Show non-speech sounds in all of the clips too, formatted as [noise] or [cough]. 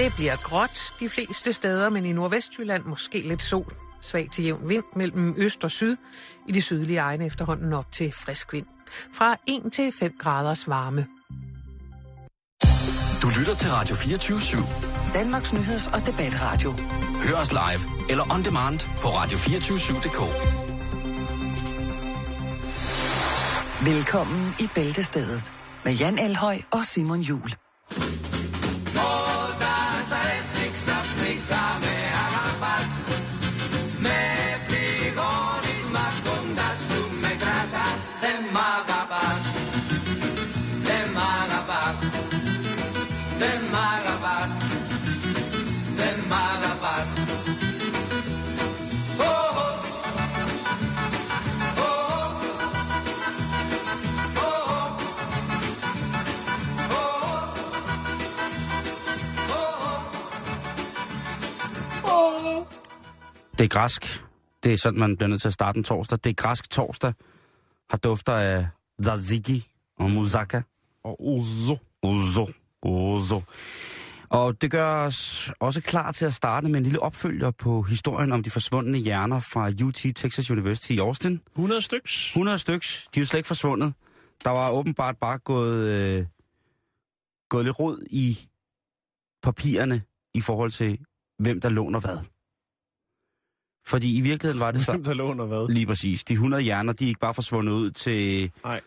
Det bliver gråt de fleste steder, men i Nordvestjylland måske lidt sol. Svag til jævn vind mellem øst og syd. I de sydlige egne efterhånden op til frisk vind. Fra 1 til 5 graders varme. Du lytter til Radio 24-7. Danmarks Nyheds- og Debatradio. Hør os live eller on demand på radio247.dk. Velkommen i Bæltestedet med Jan Elhøj og Simon Jul. Det er græsk. Det er sådan, man bliver nødt til at starte en torsdag. Det er græsk torsdag. Har dufter af tzatziki og moussaka. Og Ozo. Ozo. Ozo. Og det gør os også klar til at starte med en lille opfølger på historien om de forsvundne hjerner fra UT Texas University i Austin. 100 styks. 100 styks. De er jo slet ikke forsvundet. Der var åbenbart bare gået, øh, gået lidt rod i papirerne i forhold til, hvem der låner hvad. Fordi i virkeligheden var det så... Hvem der låner hvad? Lige præcis. De 100 hjerner, de er ikke bare forsvundet ud til, Nej.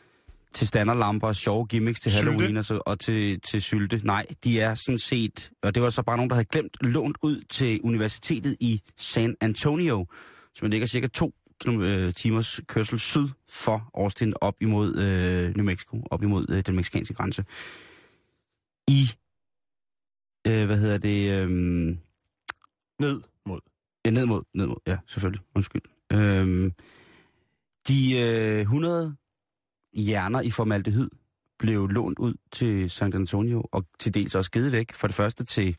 til standardlamper og sjove gimmicks til Sylte. Halloween og, så, og til, til sylte. Nej, de er sådan set... Og det var så bare nogen, der havde glemt lånt ud til universitetet i San Antonio, som ligger cirka to øh, timers kørsel syd for Austin op imod øh, New Mexico, op imod øh, den meksikanske grænse. I... Øh, hvad hedder det? Øh, Ned mod. Ja, ned mod, ned mod, ja, selvfølgelig. Undskyld. Øhm, de øh, 100 hjerner i formaldehyd blev lånt ud til San Antonio, og til dels også givet væk. For det første til,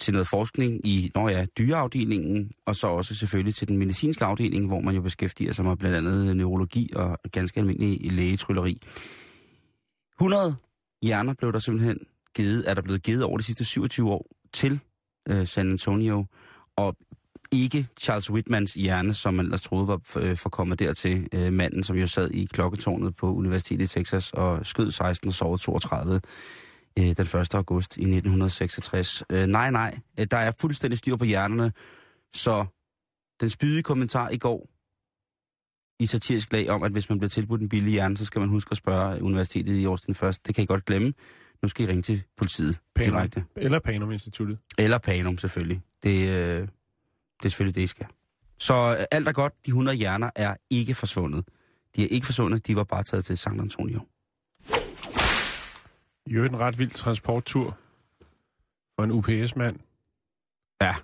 til noget forskning i når ja, dyreafdelingen, og så også selvfølgelig til den medicinske afdeling, hvor man jo beskæftiger sig med blandt andet neurologi og ganske almindelig lægetrylleri. 100 hjerner blev der simpelthen givet, er der blevet givet over de sidste 27 år til øh, San Antonio, og ikke Charles Whitmans hjerne, som man ellers troede var øh, forkommet dertil. Øh, manden, som jo sad i klokketårnet på Universitetet i Texas og skød 16 og sov 32 øh, den 1. august i 1966. Øh, nej, nej, der er fuldstændig styr på hjernerne, så den spydige kommentar i går i satirisk lag om, at hvis man bliver tilbudt en billig hjerne, så skal man huske at spørge universitetet i Austin først. Det kan I godt glemme. Nu skal I ringe til politiet Panum. direkte. Eller Panum Instituttet. Eller Panum selvfølgelig. Det, øh, det er selvfølgelig det, I skal. Så øh, alt er godt. De 100 hjerner er ikke forsvundet. De er ikke forsvundet. De var bare taget til San Antonio. Øvrigt en ret vild transporttur for en UPS-mand. Ja.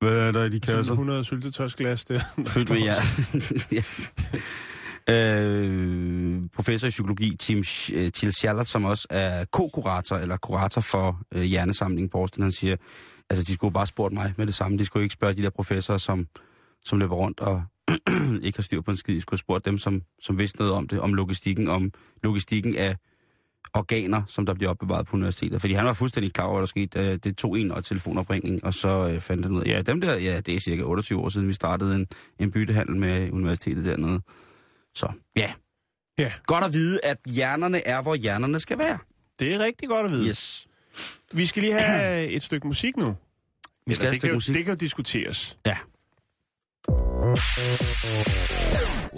Hvad er der i de Sådan 100 syltetøjsglas der. [laughs] Fyldt med jer. [laughs] ja. øh, professor i psykologi, Tim Sch- øh, Til Schallert, som også er ko-kurator, eller kurator for øh, hjernesamlingen på Austin, han siger, altså de skulle bare spurgt mig med det samme. De skulle ikke spørge de der professorer, som, som løber rundt og [clears throat] ikke har styr på en skid. De skulle spurgt dem, som, som vidste noget om det, om logistikken, om logistikken af organer, som der bliver opbevaret på universitetet. Fordi han var fuldstændig klar over, hvad der skete. Det tog en og telefonopringning, og så øh, fandt han ud af, ja, dem der, ja, det er cirka 28 år siden, vi startede en, en byttehandel med universitetet dernede. Så ja, Ja, godt at vide, at hjernerne er, hvor hjernerne skal være. det er rigtig godt at vide. Yes. Vi skal lige have et stykke musik nu. Vi skal have et det, kan jo, musik. det kan jo diskuteres. Ja.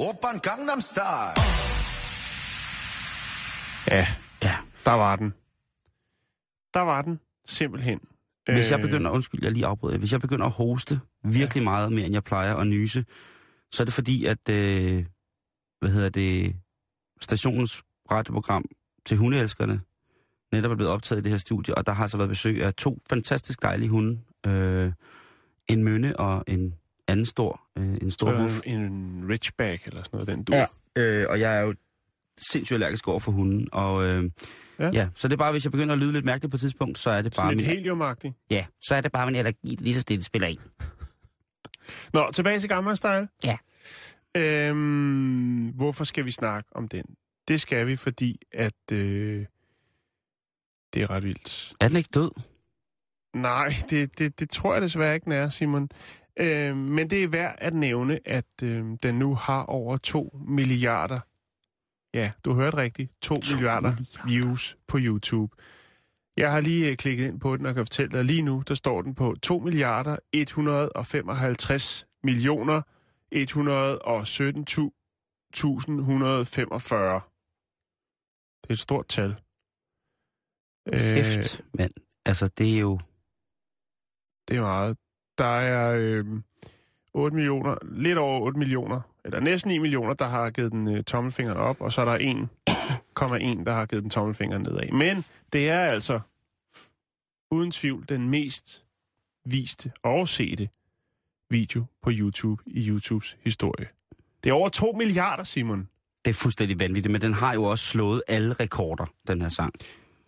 Oppan Gangnam Style. Ja, Ja. der var den. Der var den, simpelthen. Hvis jeg Øh, begynder, undskyld, jeg lige afbryder, hvis jeg begynder at hoste virkelig meget mere, end jeg plejer at nyse, så er det fordi, at, øh, hvad hedder det, stationens radioprogram til hundeelskerne netop er blevet optaget i det her studie, og der har altså været besøg af to fantastisk dejlige hunde. Øh, en mønne og en anden stor, øh, en stor så wuff. en, en richback eller sådan noget, den du. Ja, øh, og jeg er jo sindssygt allergisk over for hunden, og øh, ja. Ja. ja, så det er bare, hvis jeg begynder at lyde lidt mærkeligt på et tidspunkt, så er det bare Sådan lidt min, heliumagtigt. ja, så er det bare min allergi, der lige så stille spiller ind. Nå, tilbage til Gamma Style. Ja. Øhm, hvorfor skal vi snakke om den? Det skal vi, fordi at øh, det er ret vildt. Er den ikke død? Nej, det, det, det tror jeg desværre ikke, den er, Simon. Øh, men det er værd at nævne, at øh, den nu har over 2 milliarder, ja, du hørte rigtigt, 2, 2 milliarder, milliarder views på YouTube. Jeg har lige øh, klikket ind på den og kan fortælle dig, lige nu, der står den på 2 milliarder 155 millioner 117.145. Det er et stort tal. Kæft, men altså det er jo... Det er meget. Der er øh, 8 millioner, lidt over 8 millioner, eller næsten 9 millioner, der har givet den øh, tommelfingeren op, og så er der 1,1, [coughs] der har givet den tommelfingeren nedad. Men det er altså uden tvivl den mest viste og sete video på YouTube i YouTubes historie. Det er over 2 milliarder, Simon. Det er fuldstændig vanvittigt, men den har jo også slået alle rekorder, den her sang.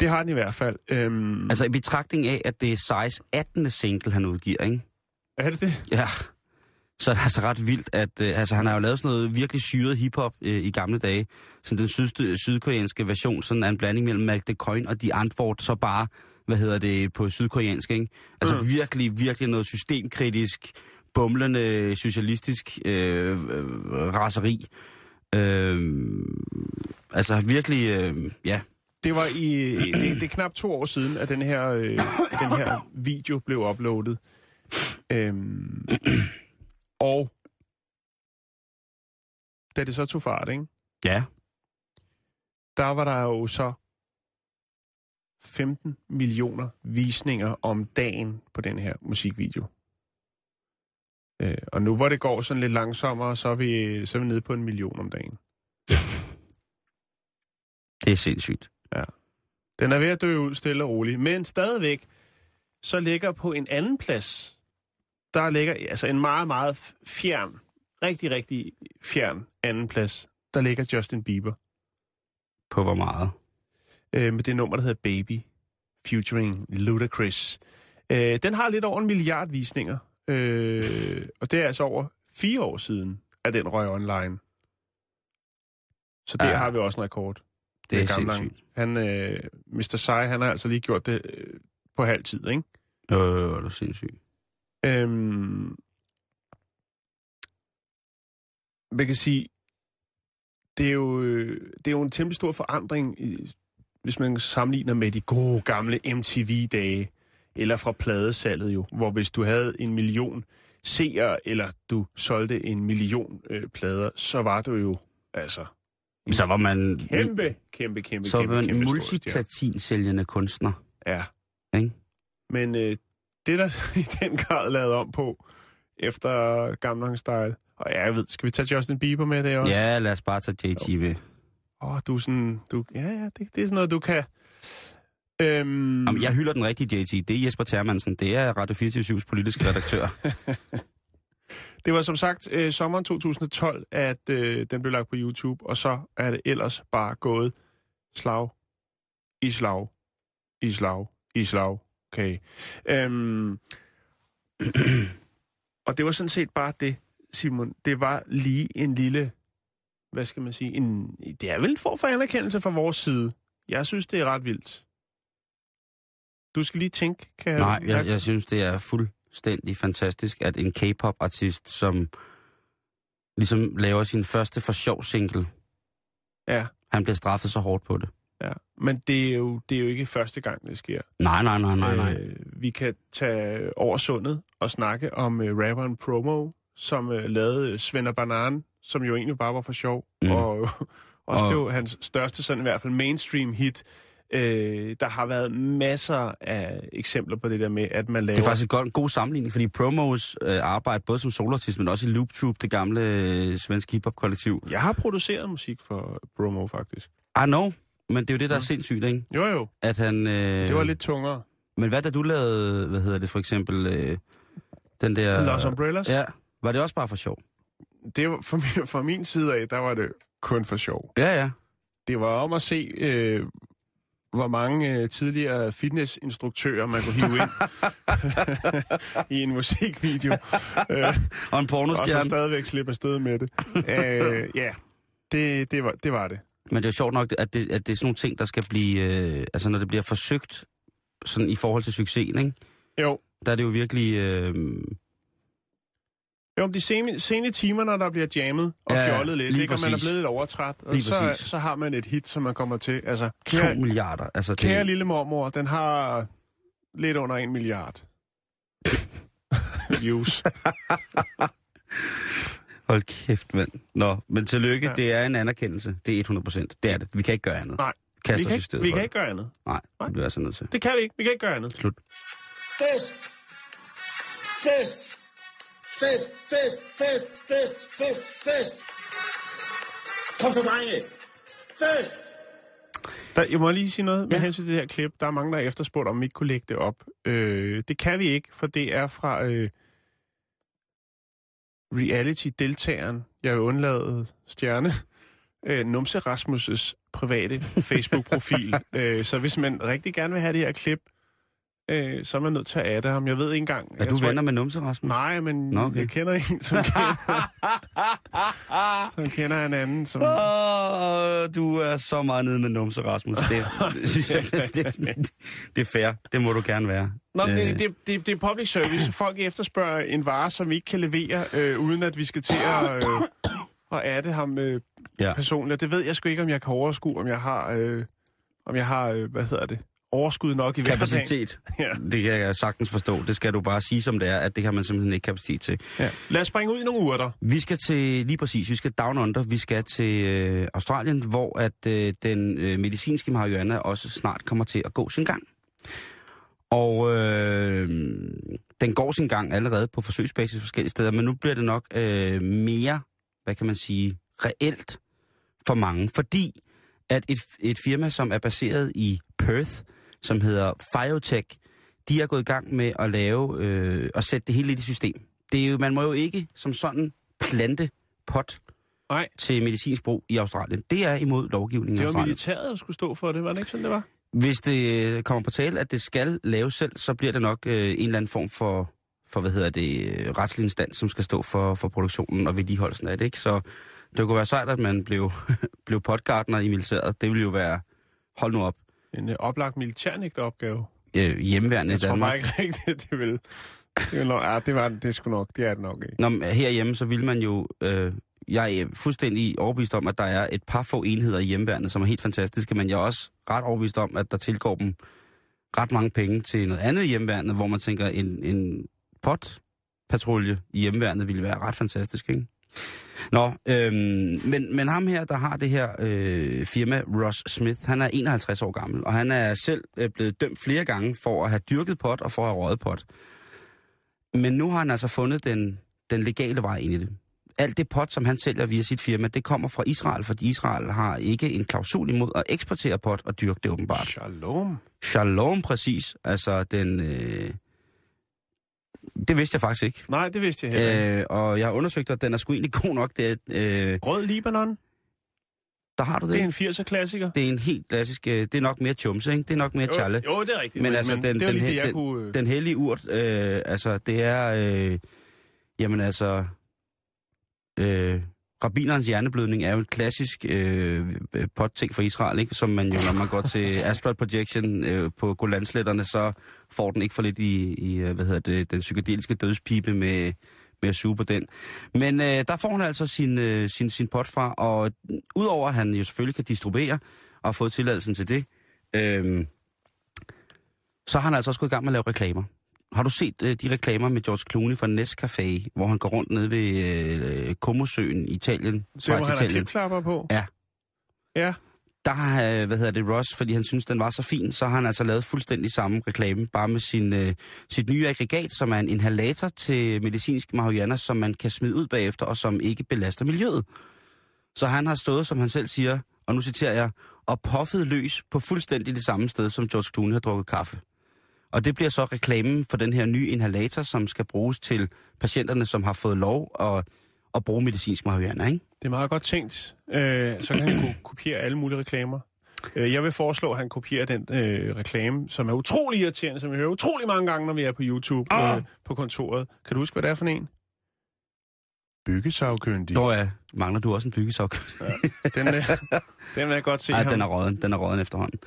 Det har den i hvert fald. Øhm... Altså i betragtning af, at det er Size 18. single, han udgiver, ikke? Er det det? Ja. Så er det altså ret vildt, at øh, altså, han har jo lavet sådan noget virkelig syret hiphop øh, i gamle dage. Sådan den syd, sydkoreanske version, sådan en blanding mellem Malte Coin og de Antwort, så bare, hvad hedder det, på sydkoreansk, ikke? Altså mm. virkelig, virkelig noget systemkritisk, bumlende, socialistisk øh, øh, raseri. Øh, altså virkelig, øh, ja. Det var i det, det er knap to år siden, at den her, øh, den her video blev uploadet. Øhm, og da det så tog fart, ikke? Ja. Der var der jo så 15 millioner visninger om dagen på den her musikvideo. Øh, og nu hvor det går sådan lidt langsommere, så er vi, så er vi nede på en million om dagen. Det er sindssygt. Ja. Den er ved at dø ud stille og roligt, men stadigvæk så ligger på en anden plads, der ligger altså en meget, meget fjern, rigtig, rigtig fjern anden plads, der ligger Justin Bieber. På hvor meget? Øh, med det nummer, der hedder Baby, featuring Ludacris. Øh, den har lidt over en milliard visninger, øh, og det er altså over fire år siden, at den røg online. Så der ja. har vi også en rekord. Det er sindssygt. Han, øh, Mr. Sai, han har altså lige gjort det øh, på halv tid, ikke? Øh, det er sindssygt. Øhm, man kan sige, det er jo, øh, det er jo en temmelig stor forandring, hvis man sammenligner med de gode gamle MTV-dage, eller fra pladesalget jo, hvor hvis du havde en million seere, eller du solgte en million øh, plader, så var du jo, altså... Så var man... Kæmpe, kæmpe, kæmpe, så var man en kæmpe multiplatinsælgende kunstner. Ja. Ikke? Men øh, det er der [laughs] i den grad lavet om på, efter Gamlang Style. Og ja, jeg ved, skal vi tage Justin Bieber med det også? Ja, lad os bare tage JT med. Åh, oh, du er sådan... Du, ja, ja, det, det er sådan noget, du kan... Øhm, Jamen, jeg hylder den rigtige JT. Det er Jesper Termansen. Det er Radio 24 politiske redaktør. [laughs] Det var som sagt øh, sommeren 2012, at øh, den blev lagt på YouTube, og så er det ellers bare gået slag i slag, i slag, i slag. Okay. Øhm, [clears throat] og det var sådan set bare det, Simon. Det var lige en lille, hvad skal man sige, en, det er vel en form for anerkendelse fra vores side. Jeg synes, det er ret vildt. Du skal lige tænke, kan Nej, jeg, jeg synes, det er fuldstændig fantastisk, at en K-pop-artist, som ligesom laver sin første for sjov single, Ja, han bliver straffet så hårdt på det. ja. Men det er, jo, det er jo ikke første gang, det sker. Nej, nej, nej, nej, nej. Øh, vi kan tage over sundet og snakke om uh, rapperen Promo, som uh, lavede Svend Banan, som jo egentlig bare var for sjov. Mm. Og [laughs] også Og- blev hans største, sådan i hvert fald mainstream hit. Øh, der har været masser af eksempler på det der med, at man laver... Det er faktisk en god, god sammenligning, fordi Promos øh, arbejde både som solartist, men også i Loop Troop, det gamle øh, svenske hiphop-kollektiv. Jeg har produceret musik for Promo, faktisk. I know, men det er jo det, der er Mm. sindssygt, ikke? Jo, jo. At han... Øh, Det var lidt tungere. Men hvad da du lavede, hvad hedder det for eksempel, øh, den der... Los Umbrellas? Ja, var det også bare for sjov? Det var, fra, min, fra min side af, der var det kun for sjov. Ja, ja. Det var om at se, øh, hvor mange øh, tidligere fitnessinstruktører man kunne hive ind [laughs] [laughs] i en musikvideo. [laughs] øh, Og en og så pornostjerne. stadigvæk slippe afsted med det. øh, ja, det, det, var, det var det. Men det er jo sjovt nok, at det, at det er sådan nogle ting, der skal blive... Øh, altså, når det bliver forsøgt sådan i forhold til succesen, ikke? Jo. Der er det jo virkelig... Øh, Jo, om de sene, sene timer, når der bliver jammet og Ja, fjollet lidt, ikke? og man er blevet lidt overtræt, og Lige så, præcis. så har man et hit, som man kommer til. Altså, 2 kære, milliarder. Altså, det, kære lille mormor, den har lidt under en milliard. [laughs] Views. [laughs] Hold kæft, mand. Nå, men tillykke. Ja. Det er en anerkendelse. Det er 100 procent. Det er det. Vi kan ikke gøre andet. Nej. Kast Vi os kan, ikke, vi kan det. ikke gøre andet. Nej, Nej. det bliver jeg så nødt til. Det kan vi ikke. Vi kan ikke gøre andet. Slut. Fest! Fest! Fest, fest, fest, fest, fest, fest! Kom så, drenge! Fest! Der, jeg må lige sige noget med Ja. hensyn til det her klip. Der er mange, der har efterspurgt, om vi ikke kunne lægge det op. Øh, det kan vi ikke, for det er fra øh, reality-deltageren. Jeg vil undlade stjerne. Øh, Numse Rasmus' private Facebook-profil. [laughs] øh, så hvis man rigtig gerne vil have det her klip, øh, så er man nødt til at adde ham. Jeg ved ikke engang... Er du tror venner med Numse, Rasmus? Nej, men Nå, okay. jeg kender en, som [laughs] kender, som kender en anden, som... Åh, du er så meget nede med Numse, Rasmus. Det, [laughs] [laughs] det, det, det er fair. Det må du gerne være. Nå, Øh, det, det, det, det er public service. Folk efterspørger en vare, som vi ikke kan levere, øh, uden at vi skal til at, øh, at adde ham øh, Ja. personligt. Og Det ved jeg sgu ikke, om jeg kan overskue, om jeg har, øh, om jeg har øh, hvad hedder det, overskud nok i. Kapacitet. Ja. Det kan jeg sagtens forstå. Det skal du bare sige, som det er, at det har man simpelthen ikke kapacitet til. Ja. Lad os springe ud i nogle urter. Vi skal til, lige præcis, vi skal down under, vi skal til øh, Australien, hvor at øh, den øh, medicinske marihuana også snart kommer til at gå sin gang. Og øh, den går sin gang allerede på forsøgsbasis forskellige steder, men nu bliver det nok øh, mere, hvad kan man sige, reelt for mange, fordi at et, et firma, som er baseret i Perth, som hedder Fiotech, de er gået i gang med at lave øh, og sætte det hele lidt i system. Det er jo, man må jo ikke som sådan plante pot Nej, til medicinsk brug i Australien. Det er imod lovgivningen i det var militæret, der skulle stå for det. Var det ikke sådan, det var? Hvis det øh, kommer på tale, at det skal laves selv, så bliver det nok øh, en eller anden form for, for hvad hedder det, øh, retslig instans, som skal stå for, for produktionen og vedligeholdelsen af det. Ikke? Så det kunne være sejt, at man blev, [laughs] blev potgardner i militæret. Det ville jo være, hold nu op, En øh, oplagt militærnægte opgave. øh, hjemmeværende i Jeg tror Danmark. bare ikke rigtigt, det vil... Det, vil nok, ja, det, var, det, skulle nok, det er det nok ikke. Nå, men herhjemme, så vil man jo... Øh, jeg er fuldstændig overbevist om, at der er et par få enheder i hjemmeværnet, som er helt fantastiske, men jeg er også ret overbevist om, at der tilgår dem ret mange penge til noget andet i hjemmeværnet, hvor man tænker, en, en potpatrulje i hjemmeværnet ville være ret fantastisk, ikke? Nå, øhm, men, men ham her, der har det her øh, firma, Ross Smith, han er 51 år gammel, og han er selv øh, blevet dømt flere gange for at have dyrket pot og for at have røget pot. Men nu har han altså fundet den, den legale vej ind i det. Alt det pot, som han sælger via sit firma, det kommer fra Israel, fordi Israel har ikke en klausul imod at eksportere pot og dyrke det åbenbart. Shalom. Shalom præcis, altså den... Øh, det vidste jeg faktisk ikke. Nej, det vidste jeg heller ikke. Øh, og jeg har undersøgt, at den er sgu egentlig god nok. Det er, øh, Rød Libanon, der har du det. det er en 80'er-klassiker. det er en helt klassisk... Øh, det er nok mere chumse, ikke? Det er nok mere challe. Jo, jo, det er rigtigt. Men Men, altså, den- det den lige det, den- kunne... Øh, Den hellige urt, øh, altså det er... Øh, jamen altså... Øh, Rabbinerens hjerneblødning er jo en klassisk øh, potting for Israel, ikke? som man jo, når man går til [laughs] Astral Projection øh, på Golansletterne, så får den ikke for lidt i, i øh, hvad hedder det, den psykedeliske dødspipe med, med at suge på den. Men øh, der får han altså sin, øh, sin, sin pot fra, og udover at han jo selvfølgelig kan distribuere og har fået tilladelsen til det, øh, så har han altså også gået i gang med at lave reklamer. Har du set øh, de reklamer med George Clooney fra Nescafé, hvor han går rundt nede ved øh, Comosøen i Italien? så hvor han har Italien. klipklapper på. Ja. Ja, Der har, øh, hvad hedder det, Ross, fordi han synes, den var så fin, så har han altså lavet fuldstændig samme reklame, bare med sin, øh, sit nye aggregat, som er en inhalator til medicinsk marihuana, som man kan smide ud bagefter, og som ikke belaster miljøet. Så han har stået, som han selv siger, og nu citerer jeg, og puffet løs på fuldstændig det samme sted, som George Clooney har drukket kaffe. Og det bliver så reklamen for den her nye inhalator, som skal bruges til patienterne, som har fået lov at, at bruge medicinsk marihuana, ikke? det er meget godt tænkt. Øh, så kan han ko- [coughs] kopiere alle mulige reklamer. Øh, jeg vil foreslå, at han kopierer den øh, reklame, som er utrolig irriterende, som vi hører utrolig mange gange, når vi er på YouTube Ah. øh, på kontoret. Kan du huske, hvad det er for en? Byggesagkyndig. Nå ja, mangler du også en byggesok? Den, øh, [laughs] den vil jeg godt se Nej, ham. den er råden. Den er råden efterhånden.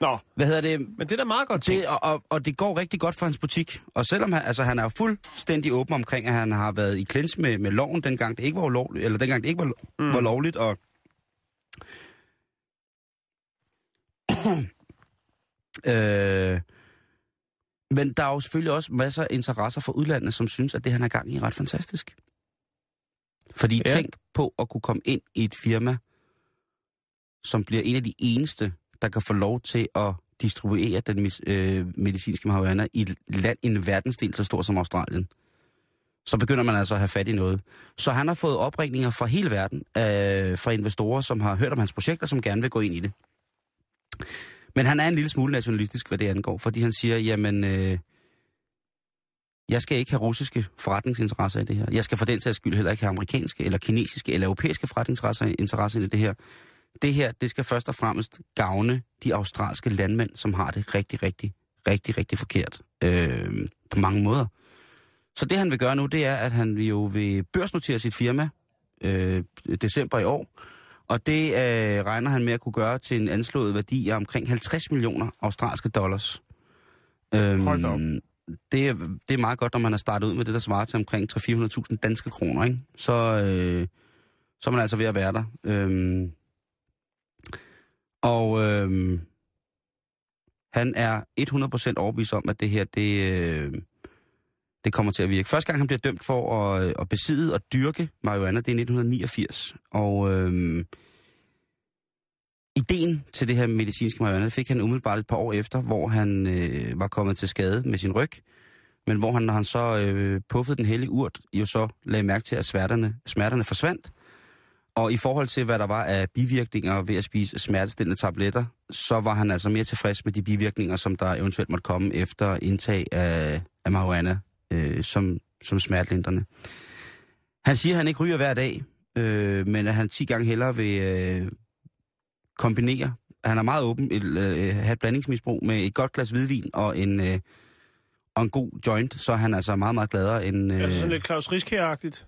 Nå, Hvad hedder det? men det er da meget godt. Det, og, og, og det går rigtig godt for hans butik. Og selvom han, altså, han er jo fuldstændig åben omkring, at han har været i klins med, med loven, dengang det ikke var ulovligt, eller dengang det ikke var, mm. var lovligt, og [coughs] øh, men der er jo selvfølgelig også masser af interesser fra udlandet, som synes, at det, han er gang i, er ret fantastisk. Fordi ja. tænk på at kunne komme ind i et firma, som bliver en af de eneste, der kan få lov til at distribuere den øh, medicinske marihuana i et land, i en verdensdel så stor som Australien. Så begynder man altså at have fat i noget. Så han har fået opringninger fra hele verden, øh, fra investorer, som har hørt om hans projekter, som gerne vil gå ind i det. Men han er en lille smule nationalistisk, hvad det angår, fordi han siger, jamen, øh, jeg skal ikke have russiske forretningsinteresser i det her. Jeg skal for den sags skyld heller ikke have amerikanske, eller kinesiske, eller europæiske forretningsinteresser i det her. Det her, det skal først og fremmest gavne de australske landmænd, som har det rigtig, rigtig, rigtig, rigtig forkert øh, på mange måder. Så det han vil gøre nu, det er, at han jo vil børsnotere sit firma øh, december i år, og det øh, regner han med at kunne gøre til en anslået værdi af omkring 50 millioner australske dollars. Øhm, Hold op. Det, er, det er meget godt, når man har startet ud med det, der svarer til omkring 300-400.000 danske kroner. Ikke? Så, øh, så er man altså ved at være der. Øhm, og øh, han er 100% overbevist om, at det her, det, øh, det kommer til at virke. Første gang, han bliver dømt for at, øh, at besidde og dyrke marihuana, det er 1989. Og øh, ideen til det her medicinske marihuana fik han umiddelbart et par år efter, hvor han øh, var kommet til skade med sin ryg. Men hvor han, når han så øh, puffede den hellige urt, jo så lagde mærke til, at smerterne, smerterne forsvandt. Og i forhold til, hvad der var af bivirkninger ved at spise smertestillende tabletter, så var han altså mere tilfreds med de bivirkninger, som der eventuelt måtte komme efter indtag af, af marihuana øh, som, som smertelindrende. Han siger, at han ikke ryger hver dag, øh, men at han 10 gange hellere vil øh, kombinere. Han er meget åben, øh, have et blandingsmisbrug med et godt glas hvidvin og en, øh, og en god joint, så er han altså meget, meget gladere end... Øh, Altså sådan lidt Claus Riskær-agtigt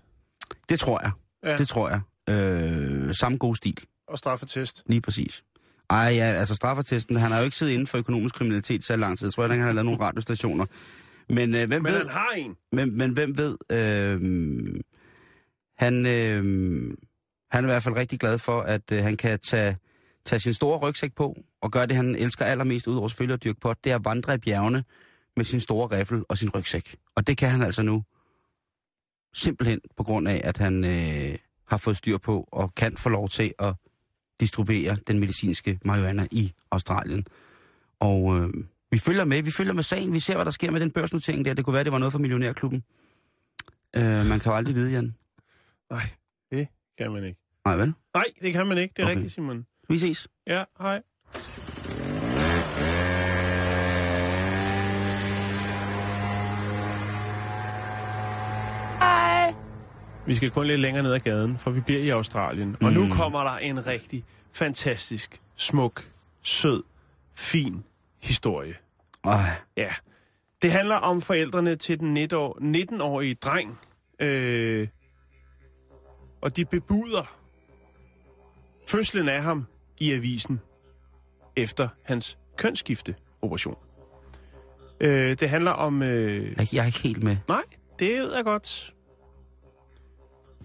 det tror jeg. Ja. Det tror jeg. Øh, samme god stil. og straffetest. Lige præcis. Ej, ja, altså straffertesten, han har jo ikke siddet inden for økonomisk kriminalitet så lang tid. Jeg tror ikke, han har lavet nogle radiostationer. Men øh, hvem Men ved... han har en. Men, men hvem ved... Øh, han, øh, han er i hvert fald rigtig glad for, at øh, han kan tage, tage sin store rygsæk på og gøre det, han elsker allermest, udover selvfølgelig at dyrke pot, det er at vandre i bjergene med sin store riffel og sin rygsæk. Og det kan han altså nu simpelthen på grund af, at han øh, har fået styr på og kan få lov til at distribuere den medicinske marihuana i Australien. Og øh, vi følger med, vi følger med sagen, vi ser, hvad der sker med den børsnotering der. Det kunne være, det var noget for Millionærklubben. Øh, man kan jo aldrig vide, Jan. Nej, det kan man ikke. Nej, vel? Nej, det kan man ikke. Det er okay. Rigtigt, Simon. Vi ses. Ja, hej. Vi skal kun lidt længere ned ad gaden, for vi bliver i Australien. Og nu Mm. kommer der en rigtig fantastisk, smuk, sød, fin historie. Øj, Ja. Det handler om forældrene til den 19-år- 19-årige dreng. Øh, og de bebuder fødslen af ham i avisen efter hans kønsskifteoperation. Øh, det handler om... Øh, jeg, jeg er ikke helt med. nej, det er godt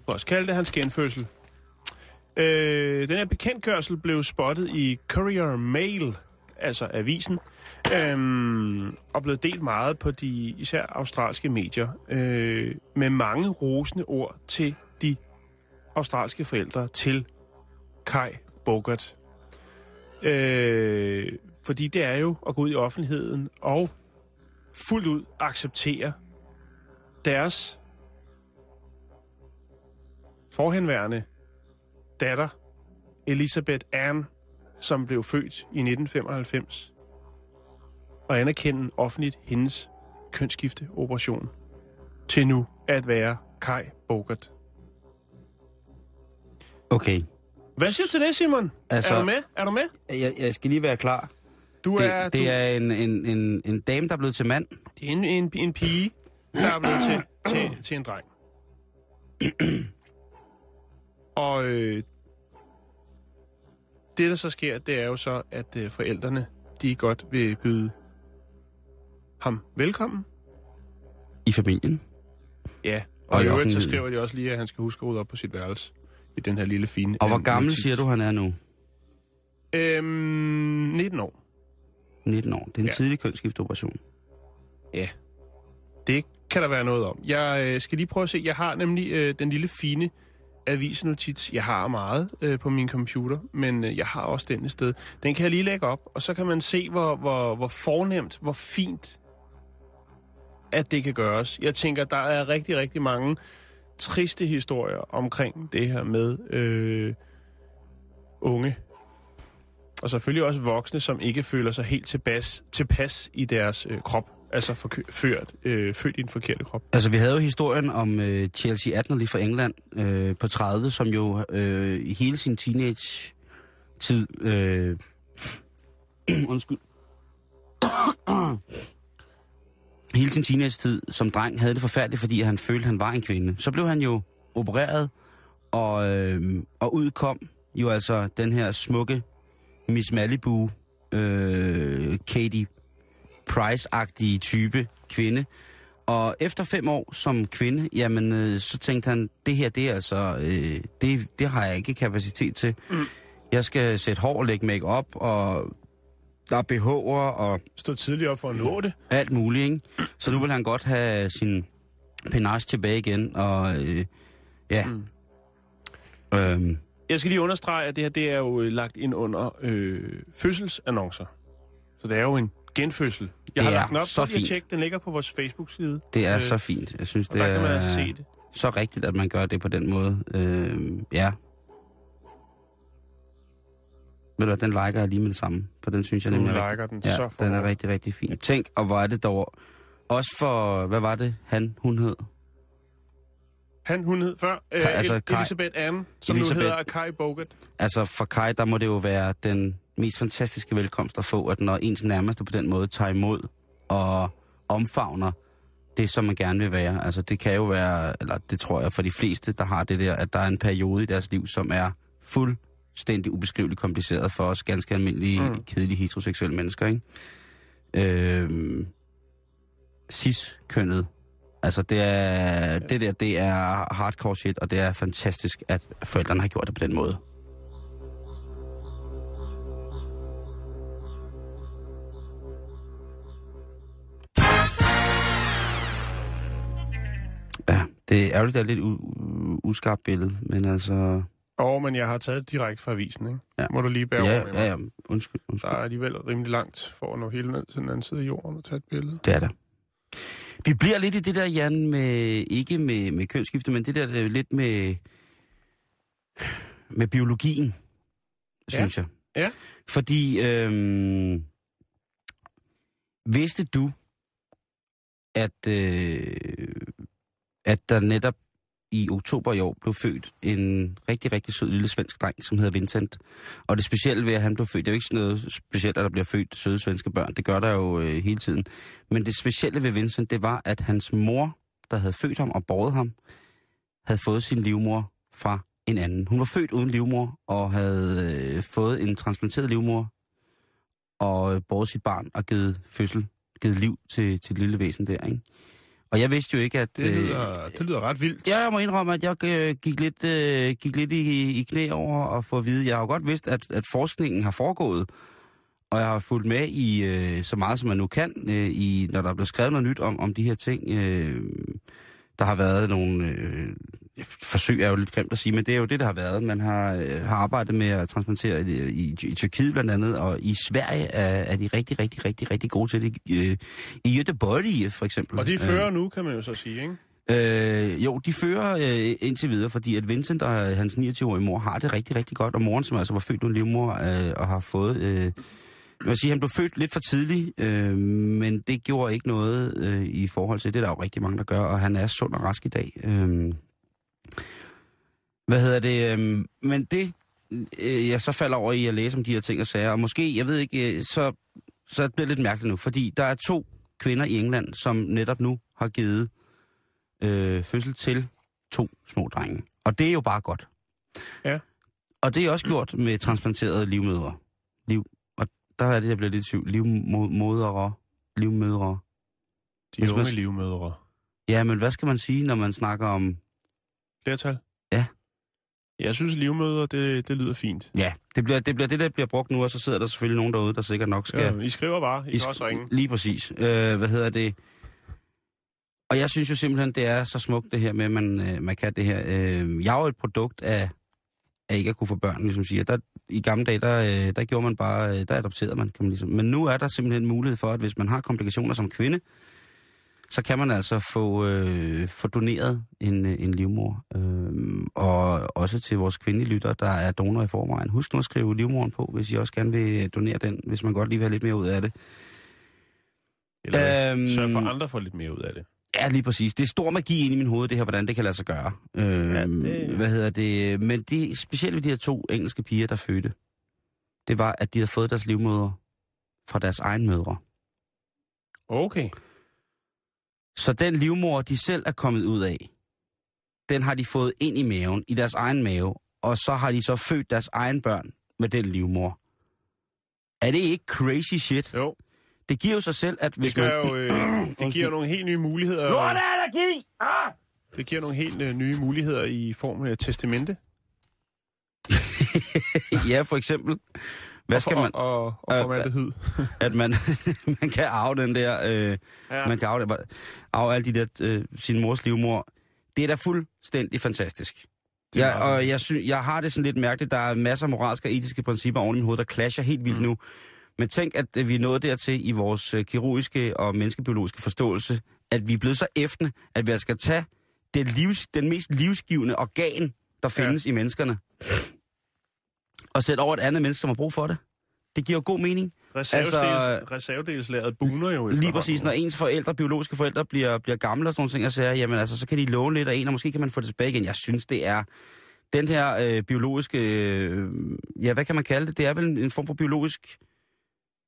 kunne også kalde det hans genfødsel. Øh, den her bekendtgørsel blev spottet i Courier Mail, altså avisen, øhm, og blev delt meget på de især australske medier, øh, med mange rosende ord til de australske forældre til Kai Bogart. Øh, fordi det er jo at gå ud i offentligheden og fuldt ud acceptere deres forhenværende datter, Elisabeth Anne, som blev født i 1995, og anerkende offentligt hendes kønsskifteoperation til nu at være Kai Bogart. Okay. Hvad siger du til det, Simon? Altså- er du med? Er du med? Jeg, jeg skal lige være klar. Du Det, er, det du, er en, en, en, en dame, der er blevet til mand. det er en, en, en pige, der er blevet til, til, til en dreng. [clears throat] Og øh, det, der så sker, det er jo så, at øh, forældrene, de godt vil byde ham velkommen. I familien. Ja, og, Og i øvrigt så skriver de også lige, at han skal huske at rydde op på sit værelse i den her lille fine... Og hvor gammel notits. siger du, han er nu? Øhm, 19 år. 19 år. Det er en Ja. tidlig kønsskifteoperation. Ja, det kan der være noget om. Jeg øh, skal lige prøve at se. Jeg har nemlig øh, den lille fine avisnotits. Jeg har meget øh, på min computer, men øh, jeg har også den et sted. Den kan jeg lige lægge op, og så kan man se, hvor, hvor, hvor fornemt, hvor fint, at det kan gøres. Jeg tænker, der er rigtig, rigtig mange triste historier omkring det her med øh, unge. Og selvfølgelig også voksne, som ikke føler sig helt tilpas, tilpas i deres øh, krop. Altså forført, ført, øh, født i en forkerte krop. Altså, vi havde jo historien om øh, Chelsea Adnerley fra England øh, på 30, som jo øh, i hele sin teenage-tid... Øh, [clears throat] undskyld. [clears throat] hele sin teenage-tid som dreng havde det forfærdeligt, fordi han følte, han var en kvinde. Så blev han jo opereret, og, øh, og ud kom jo altså den her smukke Miss Malibu, øh, Katie Price-agtige type kvinde. Og efter fem år som kvinde, jamen, øh, så tænkte han, det her, det er altså, øh, det, det har jeg ikke kapacitet til. Mm. Jeg skal sætte hår og lægge make op og der er BH'er og Stå tidligt op for at nå det. alt muligt, ikke? Så nu vil han godt have sin penage tilbage igen, og øh, ja. Mm. Øhm, Jeg skal lige understrege, at det her det er jo øh, lagt ind under øh, fødselsannoncer. Så det er jo en genfødsel. Jeg Det har lagt den op, så fint. tjek. Den ligger på vores Facebook-side. det er Øh, så fint. Jeg synes, det der kan man altså er se det. så rigtigt, at man gør det på den måde. Øhm, ja. Ved du hvad, den liker jeg lige med det samme. For den synes jeg Du nemlig er liker den ja, så den er rigtig, rigtig fin. Tænk, og hvor er det dog... Også for, hvad var det, han, hun hed? Han, hun hed før. Øh, Ka- altså, El- Kai- Elisabeth Anne, som Elisabeth- nu hedder Kai Bogut. Altså for Kai, der må det jo være den mest fantastiske velkomst at få, at når ens nærmeste på den måde tager imod og omfavner det, som man gerne vil være. Altså det kan jo være, eller det tror jeg for de fleste, der har det der, at der er en periode i deres liv, som er fuldstændig ubeskriveligt kompliceret for os ganske almindelige, mm. kedelige heteroseksuelle mennesker, ikke? Øhm, cis-kønnet. Altså det er, det der, det er hardcore shit, og det er fantastisk, at forældrene har gjort det på den måde. Det er ærgerligt, det er lidt u- uskarpt billede, men altså... Åh, men jeg har taget direkte fra avisen, ikke? Ja. Må du lige bære Ja, over med ja, ja, undskyld, Der undskyld. er alligevel rimelig langt for at nå helt ned til den anden side af jorden og tage et billede. Det er det. Vi bliver lidt i det der, Jan, med, ikke med, med kønsskifte, men det der øh, lidt med, med biologien, Ja. synes jeg. Ja. Fordi, øhm, vidste du, at, øh, at der netop i oktober i år blev født en rigtig, rigtig sød lille svensk dreng, som hedder Vincent. Og det specielle ved, at han blev født, det er jo ikke sådan noget specielt, at der bliver født søde svenske børn. Det gør der jo øh, hele tiden. Men det specielle ved Vincent, det var, at hans mor, der havde født ham og båret ham, havde fået sin livmor fra en anden. Hun var født uden livmor og havde øh, fået en transplanteret livmor og øh, båret sit barn og givet fødsel, givet liv til, til et lille væsen der, ikke? Og jeg vidste jo ikke, at... Det lyder, det lyder ret vildt. Ja, jeg må indrømme, at jeg øh, gik lidt, øh, gik lidt i, i knæ over at få at vide. Jeg har jo godt vidst, at, at forskningen har foregået, og jeg har fulgt med i øh, så meget, som man nu kan, øh, i, når der bliver skrevet noget nyt om, om de her ting. Øh, der har været nogle... Øh, forsøg er jo lidt grimt at sige, men det er jo det, der har været. Man har, øh, har arbejdet med at transplantere i, i, i Tyrkiet blandt andet, og i Sverige er, er de rigtig, rigtig, rigtig, rigtig gode til det. Øh, I Göteborg for eksempel. Og de øh, fører nu, kan man jo så sige, ikke? Øh, jo, de fører øh, indtil videre, fordi at Vincent og hans 29-årige mor har det rigtig, rigtig godt. Og moren, som altså var født uden livmor øh, og har fået... Øh, jeg vil sige, han blev født lidt for tidligt, øh, men det gjorde ikke noget øh, i forhold til det, der er jo rigtig mange, der gør, og han er sund og rask i dag. Øh, hvad hedder det? Øh, men det, øh, jeg så falder over i at læse om de her ting og sager, og måske, jeg ved ikke, øh, så, så bliver det lidt mærkeligt nu, fordi der er to kvinder i England, som netop nu har givet øh, fødsel til to små drenge. Og det er jo bare godt. Ja. Og det er også gjort med transplanterede livmødre. Liv. Og der er det, jeg bliver lidt i tvivl. Livmodere. Livmødre. De Hvis man- unge livmødre. Ja, men hvad skal man sige, når man snakker om... Flertal? Ja. Jeg synes, livmødre, det, det lyder fint. Ja, det bliver, det bliver det, der bliver brugt nu, og så sidder der selvfølgelig nogen derude, der sikkert nok skal... Ja, I skriver bare. I, I kan også ringe. Lige præcis. Øh, hvad hedder det? Og jeg synes jo simpelthen, det er så smukt det her med, at man, øh, man kan det her. Øh, jeg er jo et produkt af, af ikke at kunne få børn, ligesom siger. Der, I gamle dage, der, øh, der gjorde man bare, øh, der adopterede man, kan man ligesom. Men nu er der simpelthen mulighed for, at hvis man har komplikationer som kvinde, så kan man altså få, øh, få doneret en, øh, en livmor. Øh, og også til vores kvindelige lytter, der er donor i forvejen. Husk nu at skrive livmoren på, hvis I også gerne vil donere den, hvis man godt lige vil have lidt mere ud af det. Eller Øhm, sørg for, at andre får lidt mere ud af det. Ja, lige præcis. Det er stor magi inde i min hoved, det her, hvordan det kan lade sig gøre. Øh, Ja, det- Hvad hedder det? Men det specielt ved de her to engelske piger, der fødte, det var, at de havde fået deres livmødre fra deres egen mødre. Okay. Så den livmor, de selv er kommet ud af, den har de fået ind i maven, i deres egen mave, og så har de så født deres egen børn med den livmor. Er det ikke crazy shit? Jo, Det giver jo sig selv, at hvis det, man... jo, øh, [clears throat] det giver nogle helt nye muligheder. allergi! Ah! Det giver nogle helt øh, nye muligheder i form af testamente. [laughs] ja, for eksempel. Hvad skal man... Og, og, og Øh, formaldehyd. at man, [laughs] man kan arve den der, øh, Ja. man kan arve, arve alle de der, øh, sin mors livmor. Det er da fuldstændig fantastisk. Det Ja, meget og jeg, sy- jeg har det sådan lidt mærkeligt, der er masser af moralske og etiske principper oven i mit hoved, der clasher helt vildt mm. nu. Men tænk, at øh, vi er nået dertil i vores øh, kirurgiske og menneskebiologiske forståelse, at vi er blevet så æftende, at vi skal tage det livs, den mest livsgivende organ, der findes ja. i menneskerne, og sætte over et andet menneske, som har brug for det. Det giver jo god mening. Reservedels, altså- reservedelslæret buner jo Lige præcis, når ens forældre, biologiske forældre, bliver, bliver gamle og sådan nogle ting, og siger, jamen altså, så kan de låne lidt af en, og måske kan man få det tilbage igen. Jeg synes, det er den her øh, biologiske, øh, ja, hvad kan man kalde det? Det er vel en, en form for biologisk,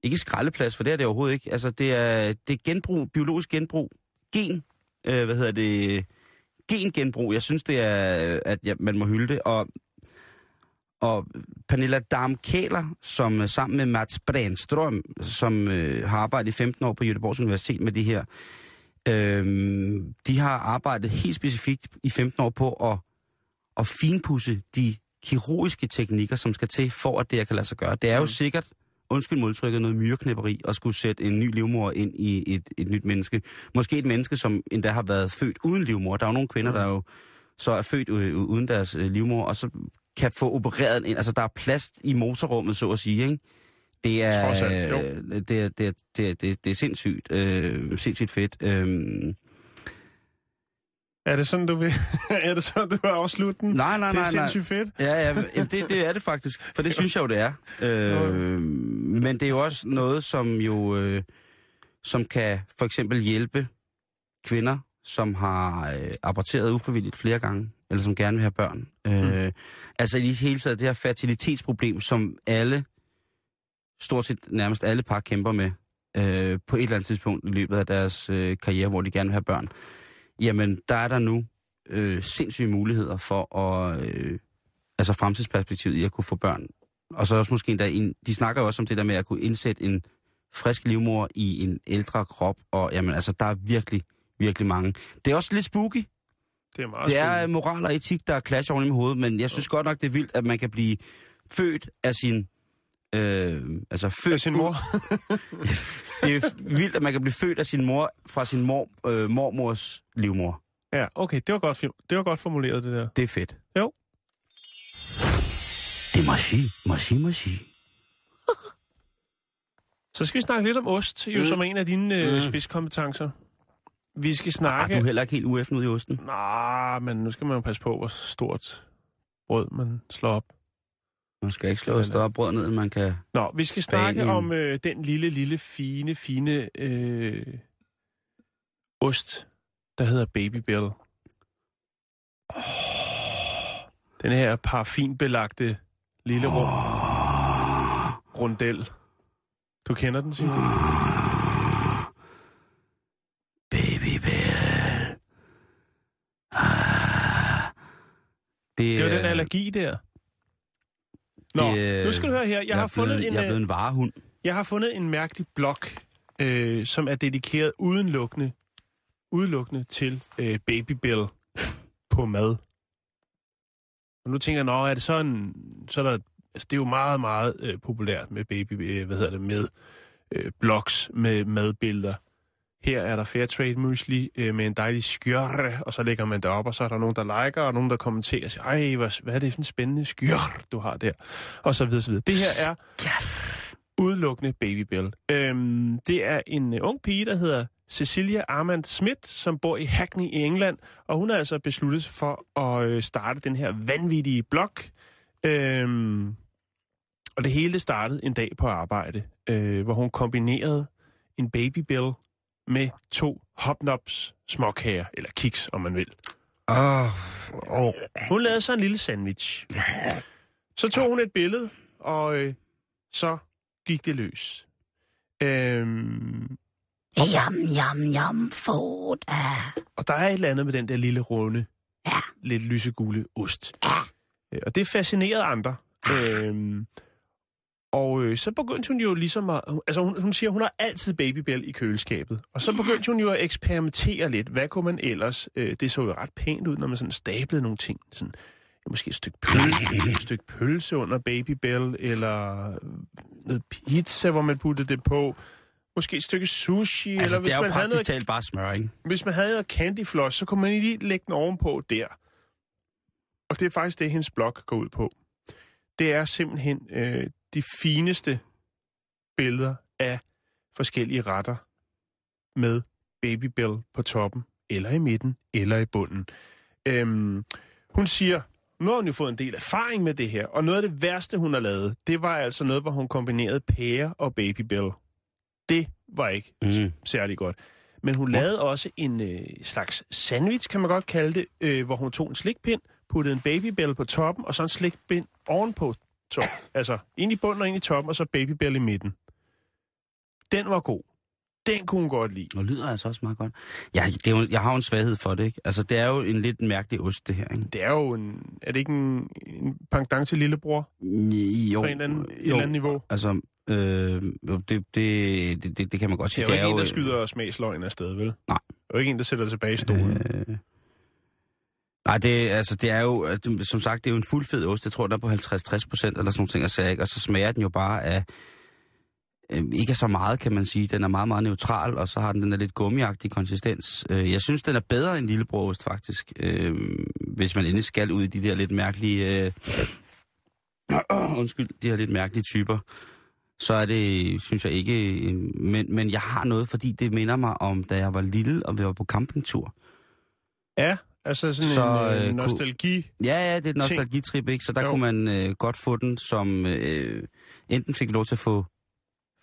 ikke skraldeplads, for det er det overhovedet ikke. Altså, det er, det er genbrug, biologisk genbrug, gen, øh, hvad hedder det, gengenbrug. Jeg synes, det er, at ja, man må hylde det, og og Pernilla Darmkæler, som øh, sammen med Mats Brandstrøm, som øh, har arbejdet i 15 år på Göteborgs Universitet med det her, øh, de har arbejdet helt specifikt i 15 år på at, at finpudse de kirurgiske teknikker, som skal til for, at det her kan lade sig gøre. Det er jo Mm. sikkert, undskyld modtrykket, noget myreknæpperi at skulle sætte en ny livmor ind i et, et nyt menneske. Måske et menneske, som endda har været født uden livmor. Der er jo nogle kvinder, Mm. der jo så er født øh, uden deres øh, livmor, og så kan få opereret en. Altså, der er plads i motorrummet, så at sige, ikke? Det er, Trods alt, jo. øh, det, er, det, er, det, er, det, er, det er sindssygt, øh, sindssygt fedt. Øh, Er det sådan, du vil, [laughs] er det sådan, du vil afslutte den? nej, nej, det er nej, nej. sindssygt fedt. Ja, ja, det, det er det faktisk, for det [laughs] synes jeg jo, det er. Øh, men det er jo også noget, som jo, øh, som kan for eksempel hjælpe kvinder, som har øh, aborteret ufrivilligt flere gange, eller som gerne vil have børn. Øh, Altså i det hele taget det her fertilitetsproblem, som alle, stort set nærmest alle par kæmper med, øh, på et eller andet tidspunkt i løbet af deres øh, karriere, hvor de gerne vil have børn. Jamen, der er der nu øh, sindssyge muligheder for at, øh, altså fremtidsperspektivet i at kunne få børn. Og så også måske endda, en, de snakker jo også om det der med at kunne indsætte en frisk livmor i en ældre krop, og jamen altså, der er virkelig, virkelig mange. Det er også lidt spooky. Det er meget Det er spændende. moral og etik, der er clash oven i mit hoved, men jeg synes godt nok, det er vildt, at man kan blive født af sin... Øh, altså født Af sin mor. [laughs] det er vildt, at man kan blive født af sin mor fra sin mor, øh, mormors livmor. ja, okay, det var godt, det var godt formuleret, det der. Det er fedt. Jo. Det er magi, magi, magi. Så skal vi snakke lidt om ost, jo, Mm. som er en af dine øh, Mm. spidskompetencer. Vi skal Ah, snakke... du er heller ikke helt ueffen ud i osten. Nej, men nu skal man jo passe på, hvor stort brød man slår op. Man skal ikke slå et større brød ned, man kan... Nå, vi skal snakke en- om øh, den lille, lille, fine, fine øh, ost, der hedder Baby Bill. Den her parfinbelagte lille rund, rundel. Du kender den, Simon? Baby Bill. Ah. Det er jo er- den allergi der. Nå, det, øh, nu skal du høre her. Jeg, jeg har fundet blevet, en... Jeg er øh, blevet en varehund. Jeg har fundet en mærkelig blog, øh, som er dedikeret udelukkende, udelukkende til øh, Babybell på mad. Og nu tænker jeg, nå, er det sådan, så er der, altså det er jo meget, meget øh, populært med baby, øh, hvad hedder det, med øh, blogs med madbilleder. Her er der Fairtrade Muesli øh, med en dejlig skjørre, og så lægger man det op, og så er der nogen, der liker, og nogen, der kommenterer og siger, ej, hvad, hvad er det for en spændende skjørre, du har der? Og så videre, så videre. Det her er udelukkende Babybell. Øhm, det er en uh, ung pige, der hedder Cecilia Armand Schmidt, som bor i Hackney i England, og hun har altså besluttet for at øh, starte den her vanvittige blog. Øhm, og det hele startede en dag på arbejde, øh, hvor hun kombinerede en babybell med to hopnops småkager, eller kiks, om man vil. Åh, Og hun lavede så en lille sandwich. Så tog hun et billede, og øh, så gik det løs. Øhm, Yum, yum, yum, food. Uh, og der er et eller andet med den der lille runde, Ja. lidt lysegule ost. Ja. Øh, Og det fascinerede andre. Øhm, og øh, så begyndte hun jo ligesom at... Altså hun, hun siger, hun har altid babybell i køleskabet. Og så begyndte hun jo at eksperimentere lidt. Hvad kunne man ellers? Øh, det så jo ret pænt ud, når man sådan stablede nogle ting. Sådan, ja, måske et stykke, pølse, et stykke pølse under babybell, eller noget pizza, hvor man puttede det på. Måske et stykke sushi, altså, eller det hvis er jo man havde praktisk talt bare smør, ikke? hvis man havde noget candy floss, så kunne man lige lægge den ovenpå der. Og det er faktisk det, hendes blog går ud på. Det er simpelthen øh, de fineste billeder af forskellige retter med babybell på toppen, eller i midten, eller i bunden. Øhm, hun siger, nu har hun jo fået en del erfaring med det her, og noget af det værste, hun har lavet, det var altså noget, hvor hun kombinerede pære og babybell. Det var ikke Mm. særlig godt. Men hun lavede også en øh, slags sandwich, kan man godt kalde det, øh, hvor hun tog en slikpind, puttede en babybell på toppen, og så en slikpind ovenpå. Så, altså, ind i bunden og ind i toppen, og så babybell i midten. Den var god. Den kunne hun godt lide. Og lyder altså også meget godt. Ja, det er jo, jeg har jo en svaghed for det, ikke? Altså, det er jo en lidt mærkelig ost, det her, ikke? Det er jo en... Er det ikke en, en pendant til lillebror Jo, på en eller anden, et jo, eller andet niveau? Altså, øh, det, det, det, det, det kan man godt Det sige. er jo ikke en, der skyder smagsløgn afsted, vel? Nej. Det er jo ikke en, der sætter tilbage i stolen. Øh, nej, det, altså, det er jo, det- som sagt, det er jo en fuldfed ost. Jeg tror, den er på 50-60 procent eller sådan nogle ting, og, ikke? og så smager den jo bare af, øh, ikke af så meget, kan man sige. Den er meget, meget neutral, og så har den den der lidt gummiagtig konsistens. Øh, jeg synes, den er bedre end lillebrorost, faktisk. Øh, hvis man endelig skal ud i de der lidt mærkelige... Øh, [clears throat] undskyld, de her lidt mærkelige typer. Så er det, synes jeg ikke... Men, men jeg har noget, fordi det minder mig om, da jeg var lille, og vi var på campingtur. Ja, altså sådan Så, en øh, øh, nostalgi. Ja, ja, det er et nostalgitrip, ikke? Så der Jo. kunne man øh, godt få den som... Øh, enten fik lov til at få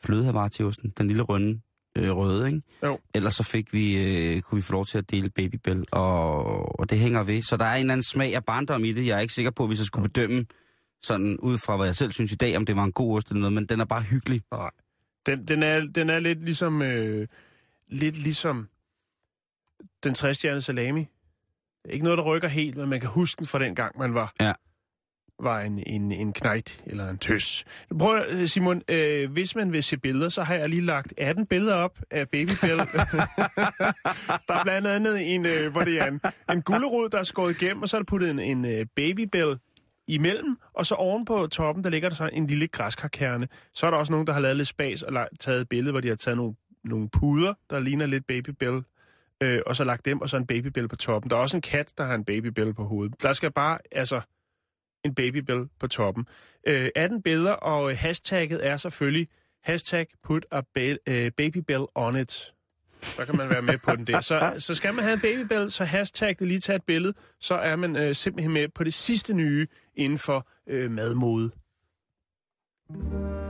flødehavar til osten, den lille runde øh, røde, ikke? Jo. Ellers så fik vi, øh, kunne vi få lov til at dele babybell, og, og det hænger ved. Så der er en eller anden smag af barndom i det. Jeg er ikke sikker på, hvis jeg skulle bedømme sådan ud fra, hvad jeg selv synes i dag, om det var en god ost eller noget, men den er bare hyggelig. Nej. Den, den, er, den er lidt ligesom, øh, lidt ligesom den træstjernede salami. Ikke noget, der rykker helt, men man kan huske den fra den gang, man var, Ja. var en, en, en knejt eller en tøs. Prøv at- Simon, øh, hvis man vil se billeder, så har jeg lige lagt 18 billeder op af babybell. [laughs] der er blandt andet en, øh, hvor det er en, en gullerod, der er skåret igennem, og så er der puttet en, en øh, babybell imellem, og så oven på toppen, der ligger der så en lille græskarkerne. Så er der også nogen, der har lavet lidt spas og taget et billede, hvor de har taget nogle, nogle puder, der ligner lidt babybell, øh, og så lagt dem, og så en babybell på toppen. Der er også en kat, der har en babybell på hovedet. Der skal bare, altså, en babybell på toppen. Øh, 18 billeder, og øh, hashtagget er selvfølgelig hashtag put a ba- øh, babybell on it. Så kan man være med på den der. Så, [laughs] så skal man have en babybell, så hashtag det lige tage et billede, så er man øh, simpelthen med på det sidste nye inden for øh, madmode.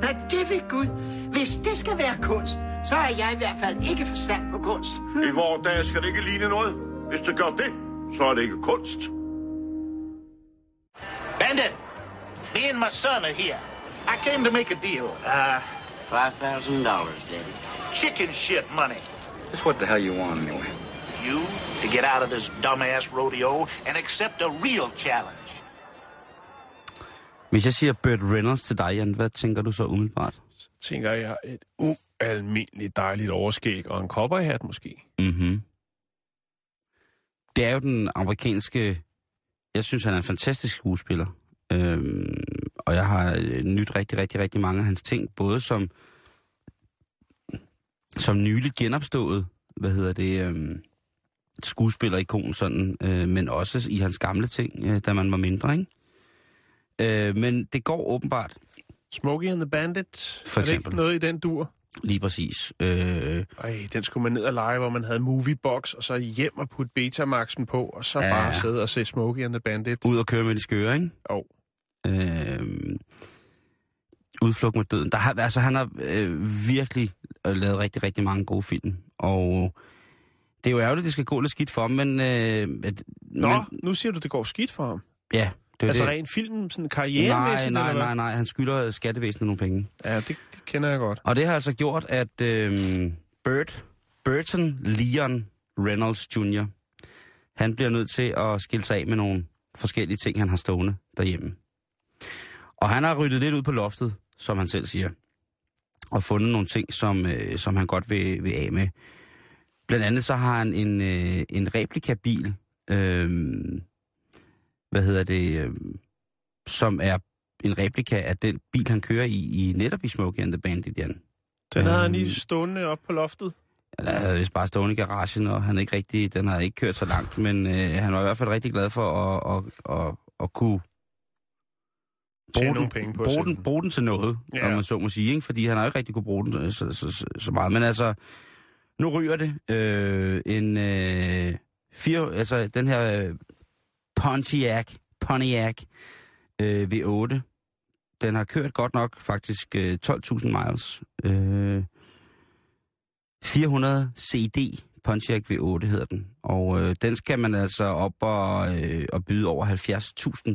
Nej, det vil Gud. Hvis det skal være kunst, så er jeg i hvert fald ikke forstand på kunst. I vores dage skal det ikke ligne noget. Hvis det gør det, så er det ikke kunst. Bandit, me and my son are here. I came to make a deal. Uh, $5,000, Daddy. chicken shit money. That's what the hell you want anyway. You to get out of this dumbass rodeo and accept a real challenge. Hvis jeg siger Burt Reynolds til dig, Jan, hvad tænker du så umiddelbart? tænker jeg, et ualmindeligt dejligt overskæg og en cowboyhat måske. Mm-hmm. Det er jo den amerikanske... Jeg synes, han er en fantastisk skuespiller. Øhm, og jeg har øh, nyt rigtig, rigtig, rigtig mange af hans ting, både som, som nyligt genopstået, hvad hedder det, øhm, skuespillerikon sådan, øh, men også i hans gamle ting, øh, da man var mindre, ikke? Øh, men det går åbenbart. Smokey and the Bandit. For Er det eksempel. ikke noget i den dur? Lige præcis. Øh, Ej, den skulle man ned og lege, hvor man havde Moviebox, og så hjem og putte Betamaxen på, og så Ja. bare sidde og se Smokey and the Bandit. ud og køre med de skøre, ikke? Jo. Øh, udflugt med døden. Der har, altså, han har øh, virkelig øh, lavet rigtig, rigtig mange gode film. Og det er jo ærgerligt, det skal gå lidt skidt for ham, men... Øh, at- Nå, men nu siger du, det går skidt for ham. ja, det Altså det. rent film, sådan Nej, karrieremæssigt? nej, hvad? nej, nej. Han skylder skattevæsenet nogle penge. Ja, det, det kender jeg godt. Og det har altså gjort, at øh, Bert, Burton Leon Reynolds Jr., han bliver nødt til at skille sig af med nogle forskellige ting, han har stående derhjemme. Og han har ryddet lidt ud på loftet, som han selv siger, og fundet nogle ting, som, øh, som han godt vil, vil af med. Blandt andet så har han en, øh, en replikabil, øh, hvad hedder det, øh, som er en replika af den bil, han kører i, i netop i Smokey and the Bandit, Jan. Den havde han lige stående op på loftet. Eller havde vist bare stående i garagen, og han ikke rigtig, den har ikke kørt så langt, men øh, han var i hvert fald rigtig glad for at, at, at, at kunne bruge den, penge på bruge, den, den. bruge den til noget, ja. Om man så må sige, ikke? fordi han har ikke rigtig kunne bruge den så, så, så, så meget. Men altså, nu ryger det. Øh, en øh, fire, altså den her øh, Pontiac, Pontiac øh, V8, den har kørt godt nok faktisk øh, 12.000 miles. Øh, 400 CD Pontiac V8 hedder den. Og øh, den skal man altså op og, øh, og byde over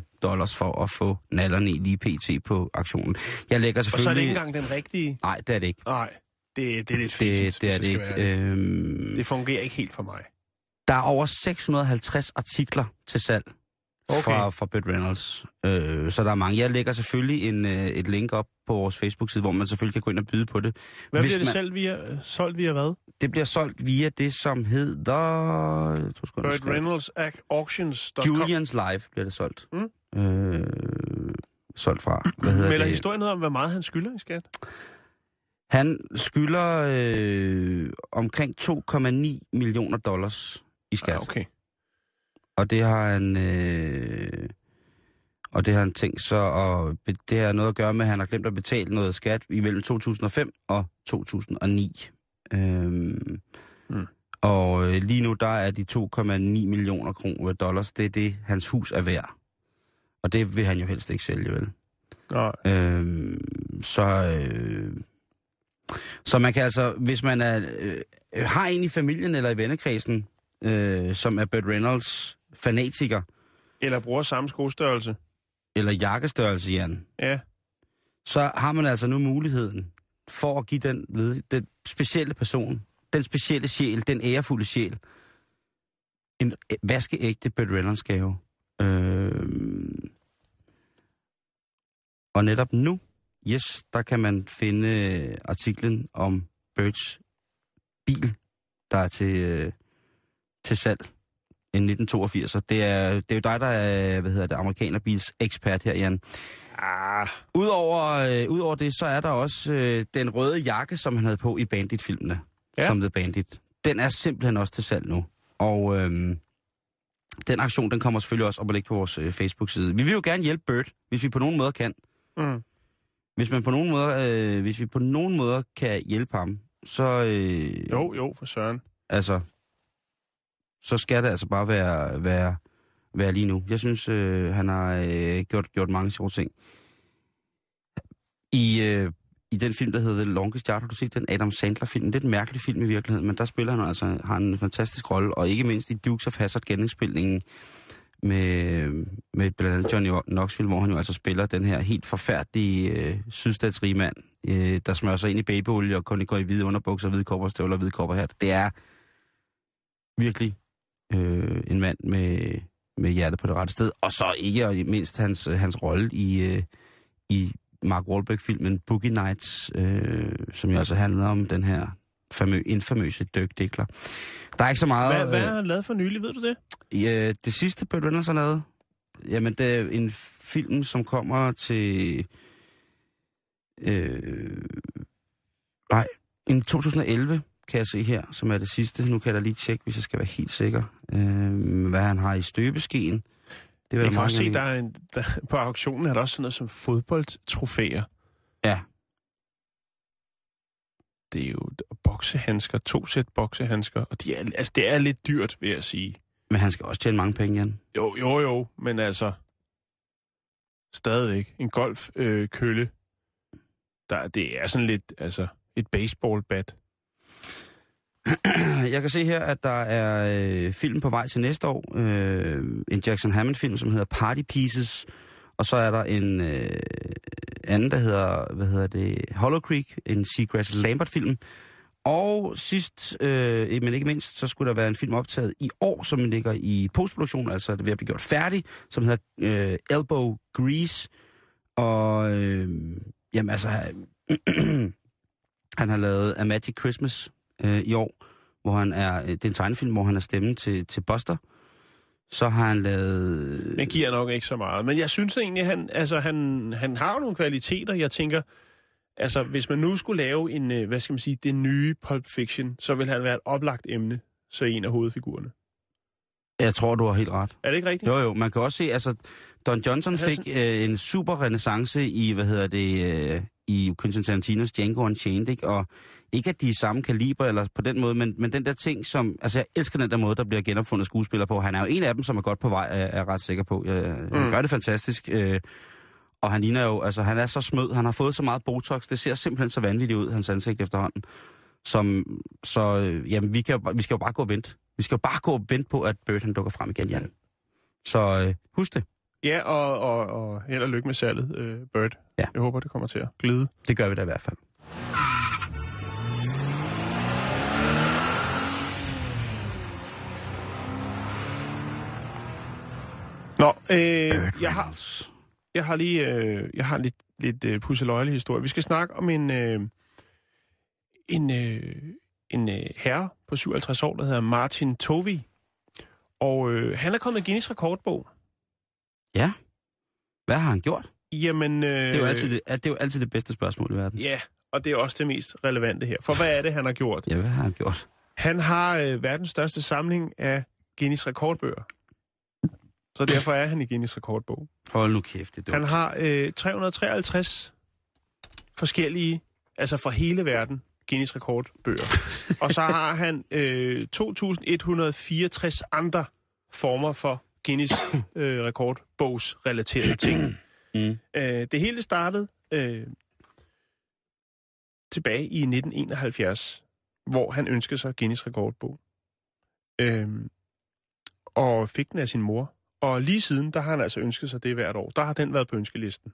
70.000 dollars for at få nallerne i lige pt. på aktionen. Jeg lægger Og så er det selvfølgelig... ikke engang den rigtige. Nej, det er det ikke. Nej, det, det er lidt Det, fint. det er det ikke. Øhm, Det fungerer ikke helt for mig. Der er over 650 artikler til salg Okay. fra, fra Burt Reynolds. Øh, så der er mange. Jeg lægger selvfølgelig en, øh, et link op på vores Facebook-side, hvor man selvfølgelig kan gå ind og byde på det. Hvad Hvis bliver det man- selv via, solgt via hvad? Det bliver solgt via det, som hedder... Tror, Burt Reynolds Auctions.com. Julians Live bliver det solgt. Mm. Øh, solgt fra. Hvad hedder Melder det? historien om, hvor meget han skylder i skat? Han skylder øh, omkring 2,9 millioner dollars i skat. Ah, okay. Og det har han... Øh, og det har han tænkt så, og det har noget at gøre med, at han har glemt at betale noget skat imellem 2005 og 2009. Øhm, Mm. Og øh, lige nu, der er de 2,9 millioner kroner dollars, det er det, hans hus er værd. Og det vil han jo helst ikke sælge, vel? Nej. Øhm, så, øh, så man kan altså, hvis man er, øh, har en i familien eller i vennekredsen, øh, som er Burt Reynolds fanatiker, Eller bruger samme skostørrelse. eller jakkestørrelse, Jan, Ja. så har man altså nu muligheden for at give den, ved, den specielle person, den specielle sjæl, den ærefulde sjæl, en vaskeægte Burt Reynolds gave. Øh, og netop nu, yes, der kan man finde artiklen om Burts bil, der er til, øh, til salg. En 1982. Det er, det er jo dig, der er, hvad hedder det, amerikanerbils ekspert her, Jan. Ah, Udover, øh, udover det, så er der også øh, den røde jakke, som han havde på i Bandit-filmene, ja. Som The Bandit. Den er simpelthen også til salg nu. Og øh, den aktion, den kommer selvfølgelig også op og ligge på vores øh, Facebook-side. Vi vil jo gerne hjælpe Bert, hvis vi på nogen måde kan. mm. Hvis man på nogen måde, øh, hvis vi på nogen måde kan hjælpe ham, så øh, Jo, jo, for søren. altså, så skal det altså bare være, være, være lige nu. Jeg synes, øh, han har øh, gjort, gjort mange sjove ting. I, øh, I den film, der hedder The Longest Yard, har du set den Adam Sandler-film? Det er en mærkelig film i virkeligheden, men der spiller han altså har en fantastisk rolle, og ikke mindst i Dukes of Hazzard genindspilningen med, med blandt andet Johnny Knoxville, hvor han jo altså spiller den her helt forfærdelige øh, sydstatsrige mand, øh, der smører sig ind i babyolie og kun går i hvide underbukser, hvide kopperstøvler og hvide kopperhat. Det er virkelig øh, en mand med, med hjertet på det rette sted. Og så ikke og mindst hans, hans rolle i, øh, i Mark Wahlberg-filmen Boogie Nights, øh, som jo altså handler om den her famø, infamøse Dirk Dickler. Der er ikke så meget... Hvad, hvad øh, har han lavet for nylig, ved du det? Ja, det sidste Burt Reynolds har lavet, jamen det er en film, som kommer til... Øh, nej, en 2011 kan jeg se her, som er det sidste. Nu kan jeg da lige tjekke, hvis jeg skal være helt sikker, øh, hvad han har i støbeskeen. Det Jeg kan også se, der er en, der, på auktionen er der også sådan noget som fodboldtrofæer. Ja. Det er jo boksehandsker, to sæt boksehandsker, og de er, altså, det er lidt dyrt, vil jeg sige. Men han skal også tjene mange penge, Jan. Jo, jo, jo, men altså, stadigvæk. En golfkølle, øh, kølle, der, det er sådan lidt, altså, et baseballbat. [clears throat] Jeg kan se her, at der er øh, film på vej til næste år. Øh, en Jackson Hammond-film, som hedder Party Pieces. Og så er der en øh, anden, der hedder, hvad hedder det, Hollow Creek, en Seagrass Lambert-film. Og sidst, øh, men ikke mindst, så skulle der være en film optaget i år, som ligger i postproduktion, altså det er ved at blive gjort færdig, som hedder øh, Elbow Grease. Og øh, jamen altså, [clears throat] han har lavet A Magic Christmas øh, i år, hvor han er, det er en tegnefilm, hvor han er stemmen til, til Buster. Så har han lavet... Den giver nok ikke så meget. Men jeg synes egentlig, han, altså, han, han har nogle kvaliteter. Jeg tænker, altså, hvis man nu skulle lave en, øh, hvad skal man sige, det nye Pulp Fiction, så vil han være et oplagt emne, så en af hovedfigurerne. Jeg tror, du har helt ret. Er det ikke rigtigt? Jo, jo. Man kan også se, altså, Don Johnson fik øh, en super renaissance i, hvad hedder det, øh, i Quentin Tarantinos Django Unchained, ikke? Og ikke at de er samme kaliber eller på den måde, men, men den der ting, som... Altså, jeg elsker den der måde, der bliver genopfundet skuespiller på. Han er jo en af dem, som er godt på vej, er jeg ret sikker på. Jeg, han Mm. gør det fantastisk. Øh, og han ligner jo... Altså, han er så smød. Han har fået så meget Botox. Det ser simpelthen så vanvittigt ud, hans ansigt efterhånden. Som, så, øh, jamen, vi, kan, vi skal jo bare gå og vente. Vi skal jo bare gå og vente på, at Bird han dukker frem igen, Jan. Så øh, husk det. Ja, og, og, og held og lykke med salget, øh, Bird. Ja. Jeg håber, det kommer til at glide. Det gør vi da i hvert fald. Nå, øh, jeg, har, jeg har lige øh, jeg har lidt, lidt øh, pusseløjelig historie. Vi skal snakke om en, øh, en, øh, en øh, herre på 57 år, der hedder Martin Tovi. Og øh, han er kommet i Guinness rekordbog. Ja. Hvad har han gjort? Jamen, øh, Det er, jo altid det, det er jo altid det bedste spørgsmål i verden. Ja, og det er også det mest relevante her. For hvad er det, han har gjort? Ja, hvad har han gjort? Han har øh, verdens største samling af Guinness rekordbøger. Så derfor er han i Guinness rekordbog. Hold nu kæft, det er dumt. Han har øh, 353 forskellige, altså fra hele verden, Guinness rekordbøger. [laughs] og så har han øh, 2164 andre former for Guinness [coughs] øh, rekordbogs relaterede ting. Mm. Øh, det hele startede øh, tilbage i 1971, hvor han ønskede sig Guinness rekordbog. Øh, og fik den af sin mor. Og lige siden, der har han altså ønsket sig det hvert år. Der har den været på ønskelisten.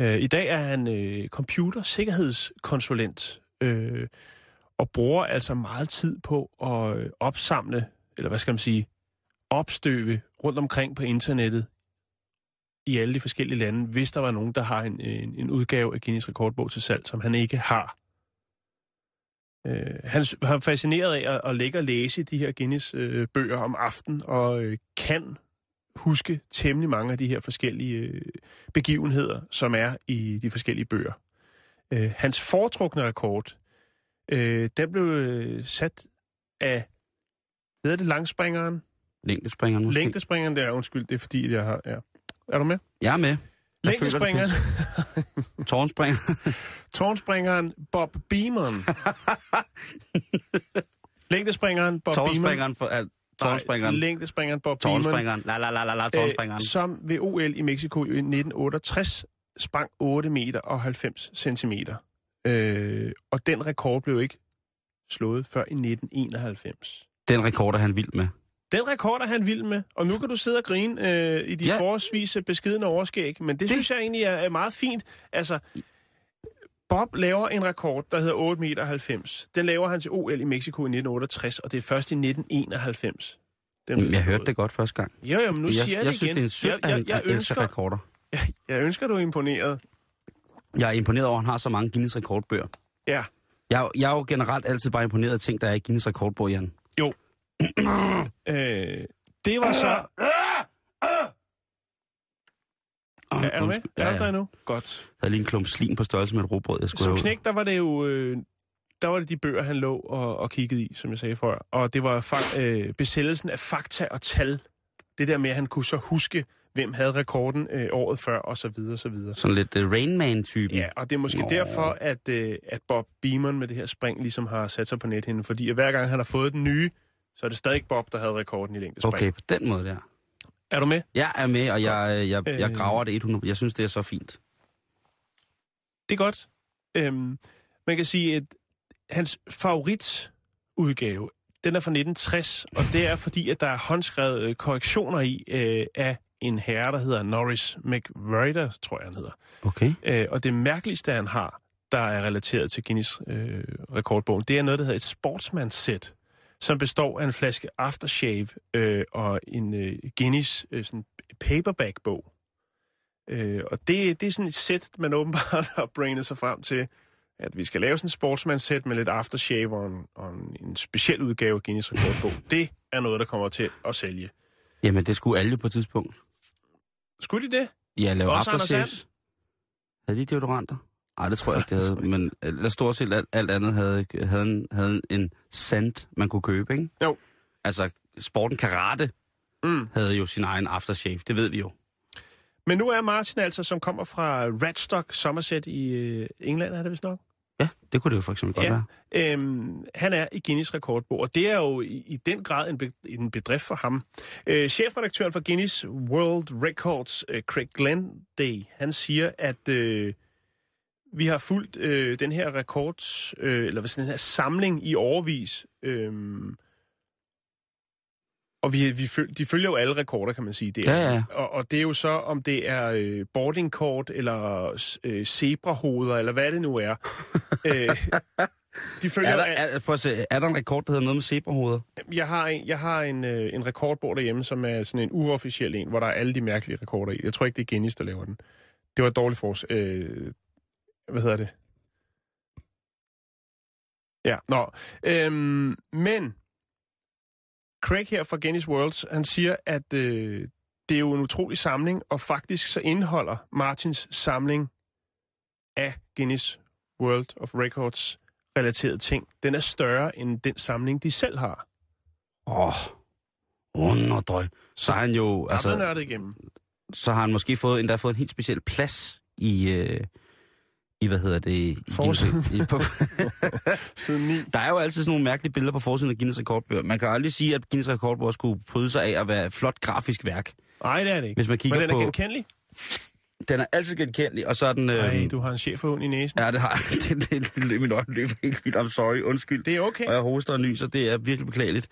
Øh, I dag er han øh, computersikkerhedskonsulent øh, og bruger altså meget tid på at øh, opsamle, eller hvad skal man sige, opstøve rundt omkring på internettet i alle de forskellige lande, hvis der var nogen, der har en, en, en udgave af Guinness rekordbog til salg, som han ikke har. Øh, han han er fascineret af at, at lægge og læse de her Guinness-bøger øh, om aftenen, og øh, kan huske temmelig mange af de her forskellige øh, begivenheder, som er i de forskellige bøger. Øh, hans foretrukne rekord, øh, den blev øh, sat af, hvad hedder det, langspringeren? Længdespringeren måske? Længdespringeren, der, undskyld, det er fordi, jeg har... Ja. Er du med? Jeg er med. Længdespringeren, pis. [laughs] Tårnspringer. [laughs] tårnspringeren Bob Beamon. [laughs] Længdespringeren Bob Beamon. Tårnspringeren for. Tårnspringeren. Nej, længdespringeren Bob. Tårnspringeren. La la la la la, tårnspringeren. Øh, som ved OL i Mexico i 1968 sprang 8 meter og 90 centimeter. Øh, og den rekord blev ikke slået før i 1991. Den rekord er han vild med. Den rekord er han vild med, og nu kan du sidde og grine øh, i de ja. Ja. forholdsvis beskidende overskæg, men det, det synes jeg egentlig er, er meget fint. Altså, Bob laver en rekord, der hedder 8 meter 90. Den laver han til OL i Mexico i 1968, og det er først i 1991. Den Jeg hørte det godt første gang. Jo, jo, men nu jeg, siger jeg, jeg det synes, igen. det er en synd, jeg, jeg, jeg, ønsker, rekorder. jeg, jeg ønsker, du er imponeret. Jeg er imponeret over, at han har så mange Guinness rekordbøger. Ja. Jeg, jeg er jo generelt altid bare imponeret af ting, der er i Guinness rekordbog, Jan. Jo. [clears throat] øh, det var så... [clears throat] Oh, Er, er du med? Ja, Er ja. du der nu? Godt. Jeg havde lige en klump slim på størrelse med et råbrød, jeg skulle Som knæk, der var det jo... Øh, der var det de bøger, han lå og, og kiggede i, som jeg sagde før. Og det var fa- øh, besættelsen af fakta og tal. Det der med, at han kunne så huske, hvem havde rekorden øh, året før, og så videre, og så videre. Sådan lidt uh, Rain Man-typen. Ja, og det er måske Nå. Derfor, at, øh, at Bob Beamon med det her spring ligesom har sat sig på nethinden. Fordi at hver gang han har fået den nye, så er det stadig Bob, der havde rekorden i længdespring. Okay, på den måde der. Er du med? Jeg er med, og jeg, jeg, jeg, jeg Øh. graver det 100. Jeg synes, det er så fint. Det er godt. Øhm, man kan sige, at hans favoritudgave, den er fra 1960, og det er fordi, at der er håndskrevet øh, korrektioner i øh, af en herre, der hedder Norris McWriter, tror jeg, han hedder. Okay. Øh, og det mærkeligste, han har, der er relateret til Guinness øh, rekordbogen, det er noget, der hedder et sportsmanssæt, som består af en flaske aftershave øh, og en øh, Guinness øh, sådan paperback-bog. Øh, og det, det er sådan et sæt, man åbenbart [laughs] har brainet sig frem til, at vi skal lave sådan et sportsmandssæt med lidt aftershave og en, og en, speciel udgave af Guinness rekordbog. Det er noget, der kommer til at sælge. Jamen, det skulle alle på et tidspunkt. Skulle de det? Ja, lave aftershaves. Havde de deodoranter? Nej, det tror jeg ikke, [laughs] det havde. Men eller stort set alt, alt andet havde, havde, en, havde en sand, man kunne købe, ikke? Jo. Altså, sporten karate Mm. havde jo sin egen aftershave. Det ved vi jo. Men nu er Martin altså, som kommer fra Radstock Somerset i øh, England, er det vist nok? Ja, det kunne det jo for eksempel godt Ja. være. Øhm, han er i Guinness rekordbog, og det er jo i, i den grad en, be, en bedrift for ham. Øh, chefredaktøren for Guinness World Records, øh, Craig Glenday, han siger, at øh, vi har fulgt øh, den her rekords, øh, eller hvad sådan, den her samling i overvis. Øh, og vi, vi føl, de følger jo alle rekorder, kan man sige. Det er, Ja, ja. Og, og det er jo så, om det er øh, boardingkort, eller øh, zebrahoveder, eller hvad det nu er. [laughs] øh, de følger Er der, er, prøv at se, er der en rekord, der hedder noget med zebrahoveder? jeg har en, jeg har en, øh, en rekordbog derhjemme, som er sådan en uofficiel en, hvor der er alle de mærkelige rekorder i. Jeg tror ikke, det er Guinness, der laver den. Det var et dårligt fors... Øh, hvad hedder det? Ja, nå. Øhm, men Craig her fra Guinness Worlds, han siger, at øh, det er jo en utrolig samling, og faktisk så indeholder Martins samling af Guinness World of Records relaterede ting, den er større end den samling, de selv har. Åh, oh, underdrøg. Så har han jo, er altså, nørdet igennem. så har han måske fået, endda fået en helt speciel plads i, øh, i hvad hedder det? I, Forsiden. i, på, [laughs] Siden 9. der er jo altid sådan nogle mærkelige billeder på forsiden af Guinness rekordbøger. Man kan aldrig sige, at Guinness rekordbøger skulle bryde sig af at være et flot grafisk værk. Nej, det er det ikke. Hvis man kigger Men den er på... genkendelig. Den er altid genkendelig, og så er den... Øh, Nej, du har en chefhund i næsen. Ja, det har [laughs] det, det, det, mit øje løber helt vildt. I'm sorry, undskyld. Det er okay. Og jeg hoster og nyser, det er virkelig beklageligt.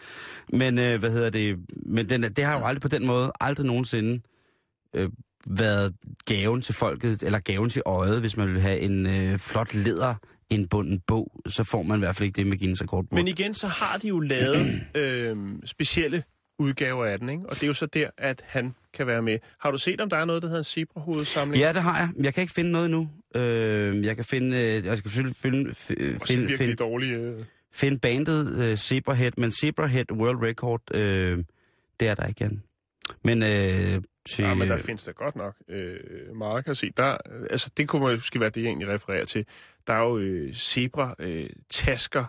Men øh, hvad hedder det? Men den, det har jo aldrig på den måde, aldrig nogensinde øh, været gaven til folket, eller gaven til øjet, hvis man vil have en øh, flot læder indbunden bog, så får man i hvert fald ikke det med Guinness rekordbog. Men igen, så har de jo lavet [clears throat] øh, specielle udgaver af den, ikke? Og det er jo så der, at han kan være med. Har du set, om der er noget, der hedder en zebrahovedsamling? Ja, det har jeg. Jeg kan ikke finde noget nu. Øh, jeg kan finde, øh, jeg skal selvfølgelig finde, øh, så finde, virkelig finde, dårlige... Øh... finde bandet øh, Zebrahead, men Zebrahead World Record, øh, det er der ikke, Jan. Men, øh, til, Ja, men der findes der godt nok øh, meget, kan jeg se. Der, øh, altså, det kunne måske være det, jeg egentlig refererer til. Der er jo øh, zebra, øh, tasker,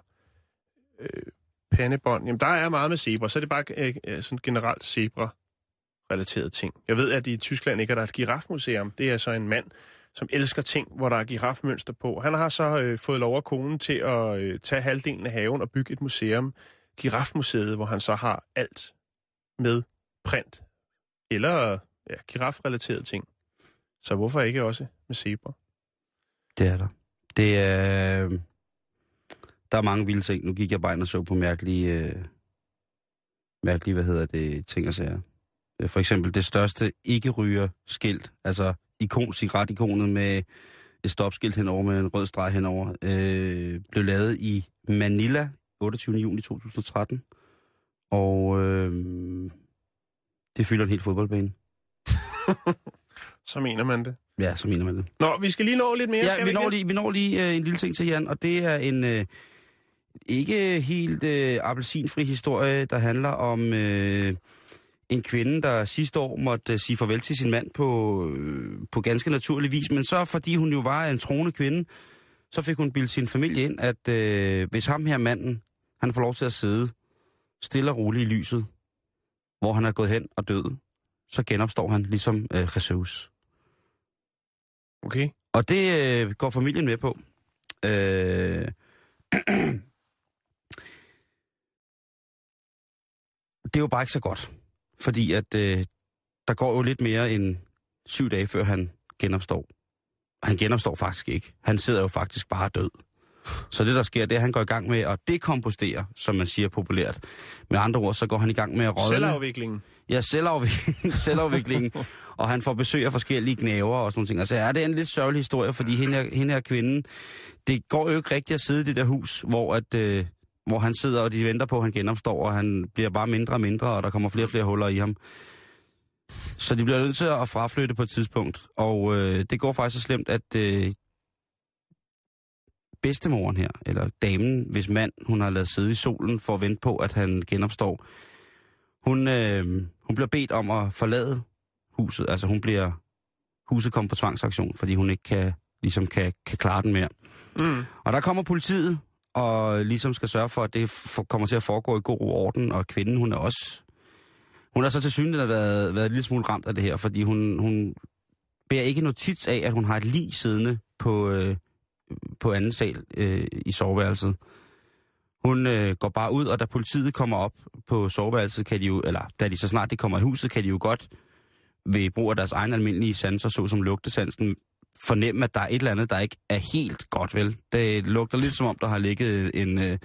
øh, pandebånd. Jamen, der er meget med zebra, så er det bare øh, øh, sådan generelt zebra-relaterede ting. Jeg ved, at i Tyskland ikke er der et girafmuseum. Det er så en mand, som elsker ting, hvor der er girafmønster på. Han har så øh, fået lov af konen til at øh, tage halvdelen af haven og bygge et museum, Girafmuseet, hvor han så har alt med print eller ja, girafrelaterede ting. Så hvorfor ikke også med zebra? Det er der. Det er... Der er mange vilde ting. Nu gik jeg bare ind og så på mærkelige... Øh, mærkelige, hvad hedder det, ting og sager. Øh, for eksempel det største ikke-ryger-skilt, altså ikon, cigaret-ikonet med et stopskilt henover med en rød streg henover, øh, blev lavet i Manila 28. juni 2013. Og øh, det fylder en helt fodboldbane. [laughs] Så mener man det. Ja, så mener man det. Nå, vi skal lige nå lidt mere, Ja, skal vi ikke når lige, vi når lige øh, en lille ting til Jan, og det er en øh, ikke helt øh, appelsinfri historie, der handler om øh, en kvinde, der sidste år måtte øh, sige farvel til sin mand på, øh, på ganske naturlig vis. Men så, fordi hun jo var en troende kvinde, så fik hun bildet sin familie ind, at øh, hvis ham her manden, han får lov til at sidde stille og roligt i lyset, hvor han er gået hen og død, så genopstår han ligesom øh, Jesus. Okay. Og det øh, går familien med på. Øh, [clears throat] det er jo bare ikke så godt. Fordi at øh, der går jo lidt mere end syv dage, før han genopstår. Og han genopstår faktisk ikke. Han sidder jo faktisk bare død. Så det, der sker, det er, at han går i gang med at dekompostere, som man siger populært. Med andre ord, så går han i gang med at rådne. Selvafviklingen. Ja, selvafviklingen. [laughs] selvafviklingen. og han får besøg af forskellige knæver og sådan nogle ting. Altså er det en lidt sørgelig historie, fordi hende her, hende her kvinden, det går jo ikke rigtigt at sidde i det der hus, hvor, at, øh, hvor han sidder, og de venter på, at han genopstår, og han bliver bare mindre og mindre, og der kommer flere og flere huller i ham. Så de bliver nødt til at fraflytte på et tidspunkt, og øh, det går faktisk så slemt, at øh, bedstemoren her, eller damen, hvis mand hun har lavet sidde i solen for at vente på, at han genopstår, hun, øh, hun bliver bedt om at forlade huset. Altså hun bliver... Huset kommer på tvangsaktion, fordi hun ikke kan, ligesom kan, kan klare den mere. Mm. Og der kommer politiet, og ligesom skal sørge for, at det for, kommer til at foregå i god orden, og kvinden, hun er også... Hun har så til synligheden været, været en lille smule ramt af det her, fordi hun, hun bærer ikke notits af, at hun har et lig siddende på, øh, på anden sal øh, i soveværelset. Hun øh, går bare ud, og da politiet kommer op på soveværelset, kan de jo, eller da de så snart de kommer i huset, kan de jo godt ved brug af deres egen almindelige sanser, såsom lugtesansen, fornemme, at der er et eller andet, der ikke er helt godt, vel? Det lugter lidt som om, der har ligget en, øh,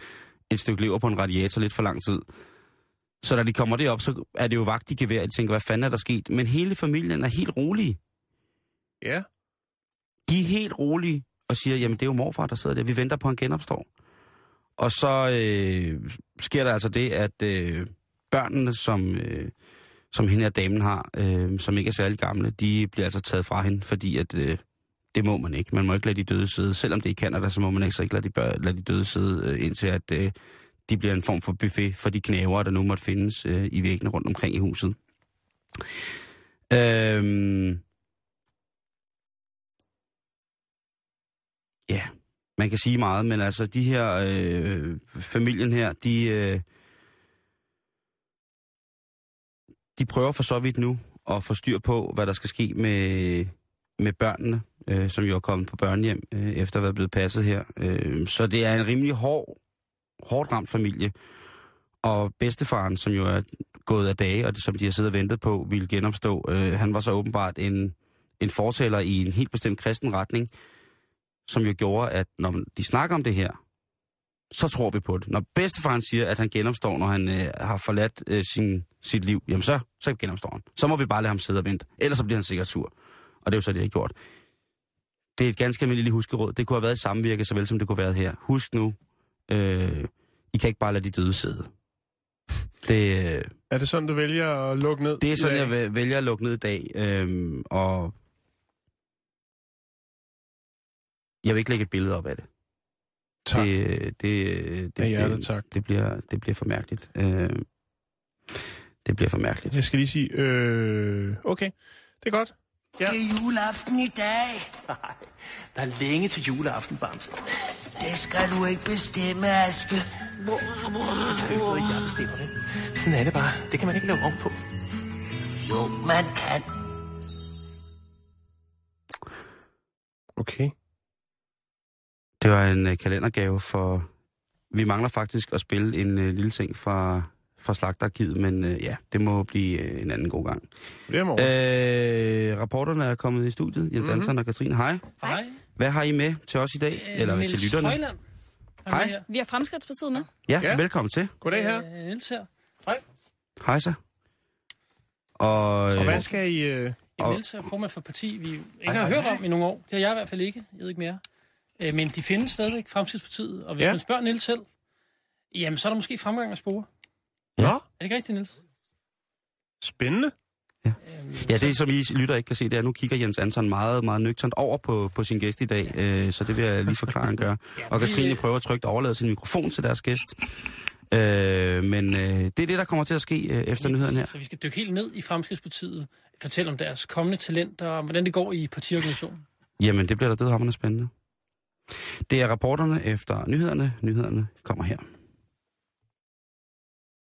et stykke lever på en radiator lidt for lang tid. Så da de kommer derop, så er det jo vagt i gevær. De tænker, hvad fanden er der sket? Men hele familien er helt rolige. Ja. De er helt rolige og siger, jamen det er jo morfar, der sidder der. Vi venter på, at han genopstår. Og så øh, sker der altså det, at øh, børnene, som, øh, som hende her damen har, øh, som ikke er særlig gamle, de bliver altså taget fra hende, fordi at øh, det må man ikke. Man må ikke lade de døde sidde. Selvom det er i Canada, så må man ikke, ikke lade, de bør, lade de døde sidde, øh, indtil at øh, de bliver en form for buffet for de knæver, der nu måtte findes øh, i væggene rundt omkring i huset. Øhm, ja, man kan sige meget, men altså de her, øh, familien her, de, øh, de prøver for så vidt nu at få styr på, hvad der skal ske med, med børnene, øh, som jo er kommet på børnehjem, øh, efter at være blevet passet her. Øh, så det er en rimelig hård, hårdt ramt familie. Og bedstefaren, som jo er gået af dage, og det, som de har siddet og ventet på, ville genopstå, øh, han var så åbenbart en, en fortæller i en helt bestemt kristen retning, som jo gjorde, at når de snakker om det her, så tror vi på det. Når bedstefaren siger, at han genopstår, når han øh, har forladt øh, sin, sit liv, jamen så, så genopstår han. Så må vi bare lade ham sidde og vente. Ellers så bliver han sikkert sur. Og det er jo så det, har gjort. Det er et ganske almindeligt huskeråd. Det kunne have været i samvirke, såvel som det kunne have været her. Husk nu, øh, I kan ikke bare lade de døde sidde. Det, øh, Er det sådan, du vælger at lukke ned? det er sådan, jeg væ- vælger at lukke ned i dag. Øh, og jeg vil ikke lægge et billede op af det. Tak. Det, det, det, Af hjertet, det, tak. det, bliver, det bliver for mærkeligt. Øh, det bliver for mærkeligt. Jeg skal lige sige, øh, okay, det er godt. Ja. Det er juleaften i dag. Nej, der er længe til juleaften, Bamse. Det skal du ikke bestemme, Aske. Det er jo ikke, jeg bestemmer det. Sådan er det bare. Det kan man ikke lave om på. Jo, man kan. Okay. Det var en uh, kalendergave for... Vi mangler faktisk at spille en uh, lille ting fra, fra Slagterarkivet, men uh, ja, det må blive uh, en anden god gang. Det er morgen. Øh, rapporterne er kommet i studiet. Jens mm-hmm. Anton og Katrine, hej. Hej. Hvad har I med til os i dag? Øh, Eller Niels til lytterne? Højland. Hej. Vi har Fremskridtspartiet med. Ja, Ja. velkommen til. Goddag her. Øh, Niels her. Hej. Hej så. Og, Og øh, hvad skal I... Øh... Ja, Og- Niels er formand for parti, vi ikke Hej, har hej, hørt hej. om i nogle år. Det har jeg i hvert fald ikke. Jeg ved ikke mere. Øh, Men de findes stadigvæk, Fremskridspartiet. Og hvis Ja. man spørger Niels selv, jamen så er der måske fremgang at spore. Nå, Er det ikke rigtigt, Niels? spændende. Ja. ja, det som I lytter ikke kan se, det er, at nu kigger Jens Anton meget, meget nøgternt over på, på sin gæst i dag, øh, så det vil jeg lige forklare, han gør. Og Katrine prøver trygt at overlade sin mikrofon til deres gæst. Øh, men øh, det er det, der kommer til at ske øh, efter nyheden her. Så vi skal dykke helt ned i Fremskridspartiet, fortælle om deres kommende talenter, og hvordan det går i partiorganisationen. Jamen, det bliver da dødhammerne spændende. Det er rapporterne efter nyhederne. Nyhederne kommer her.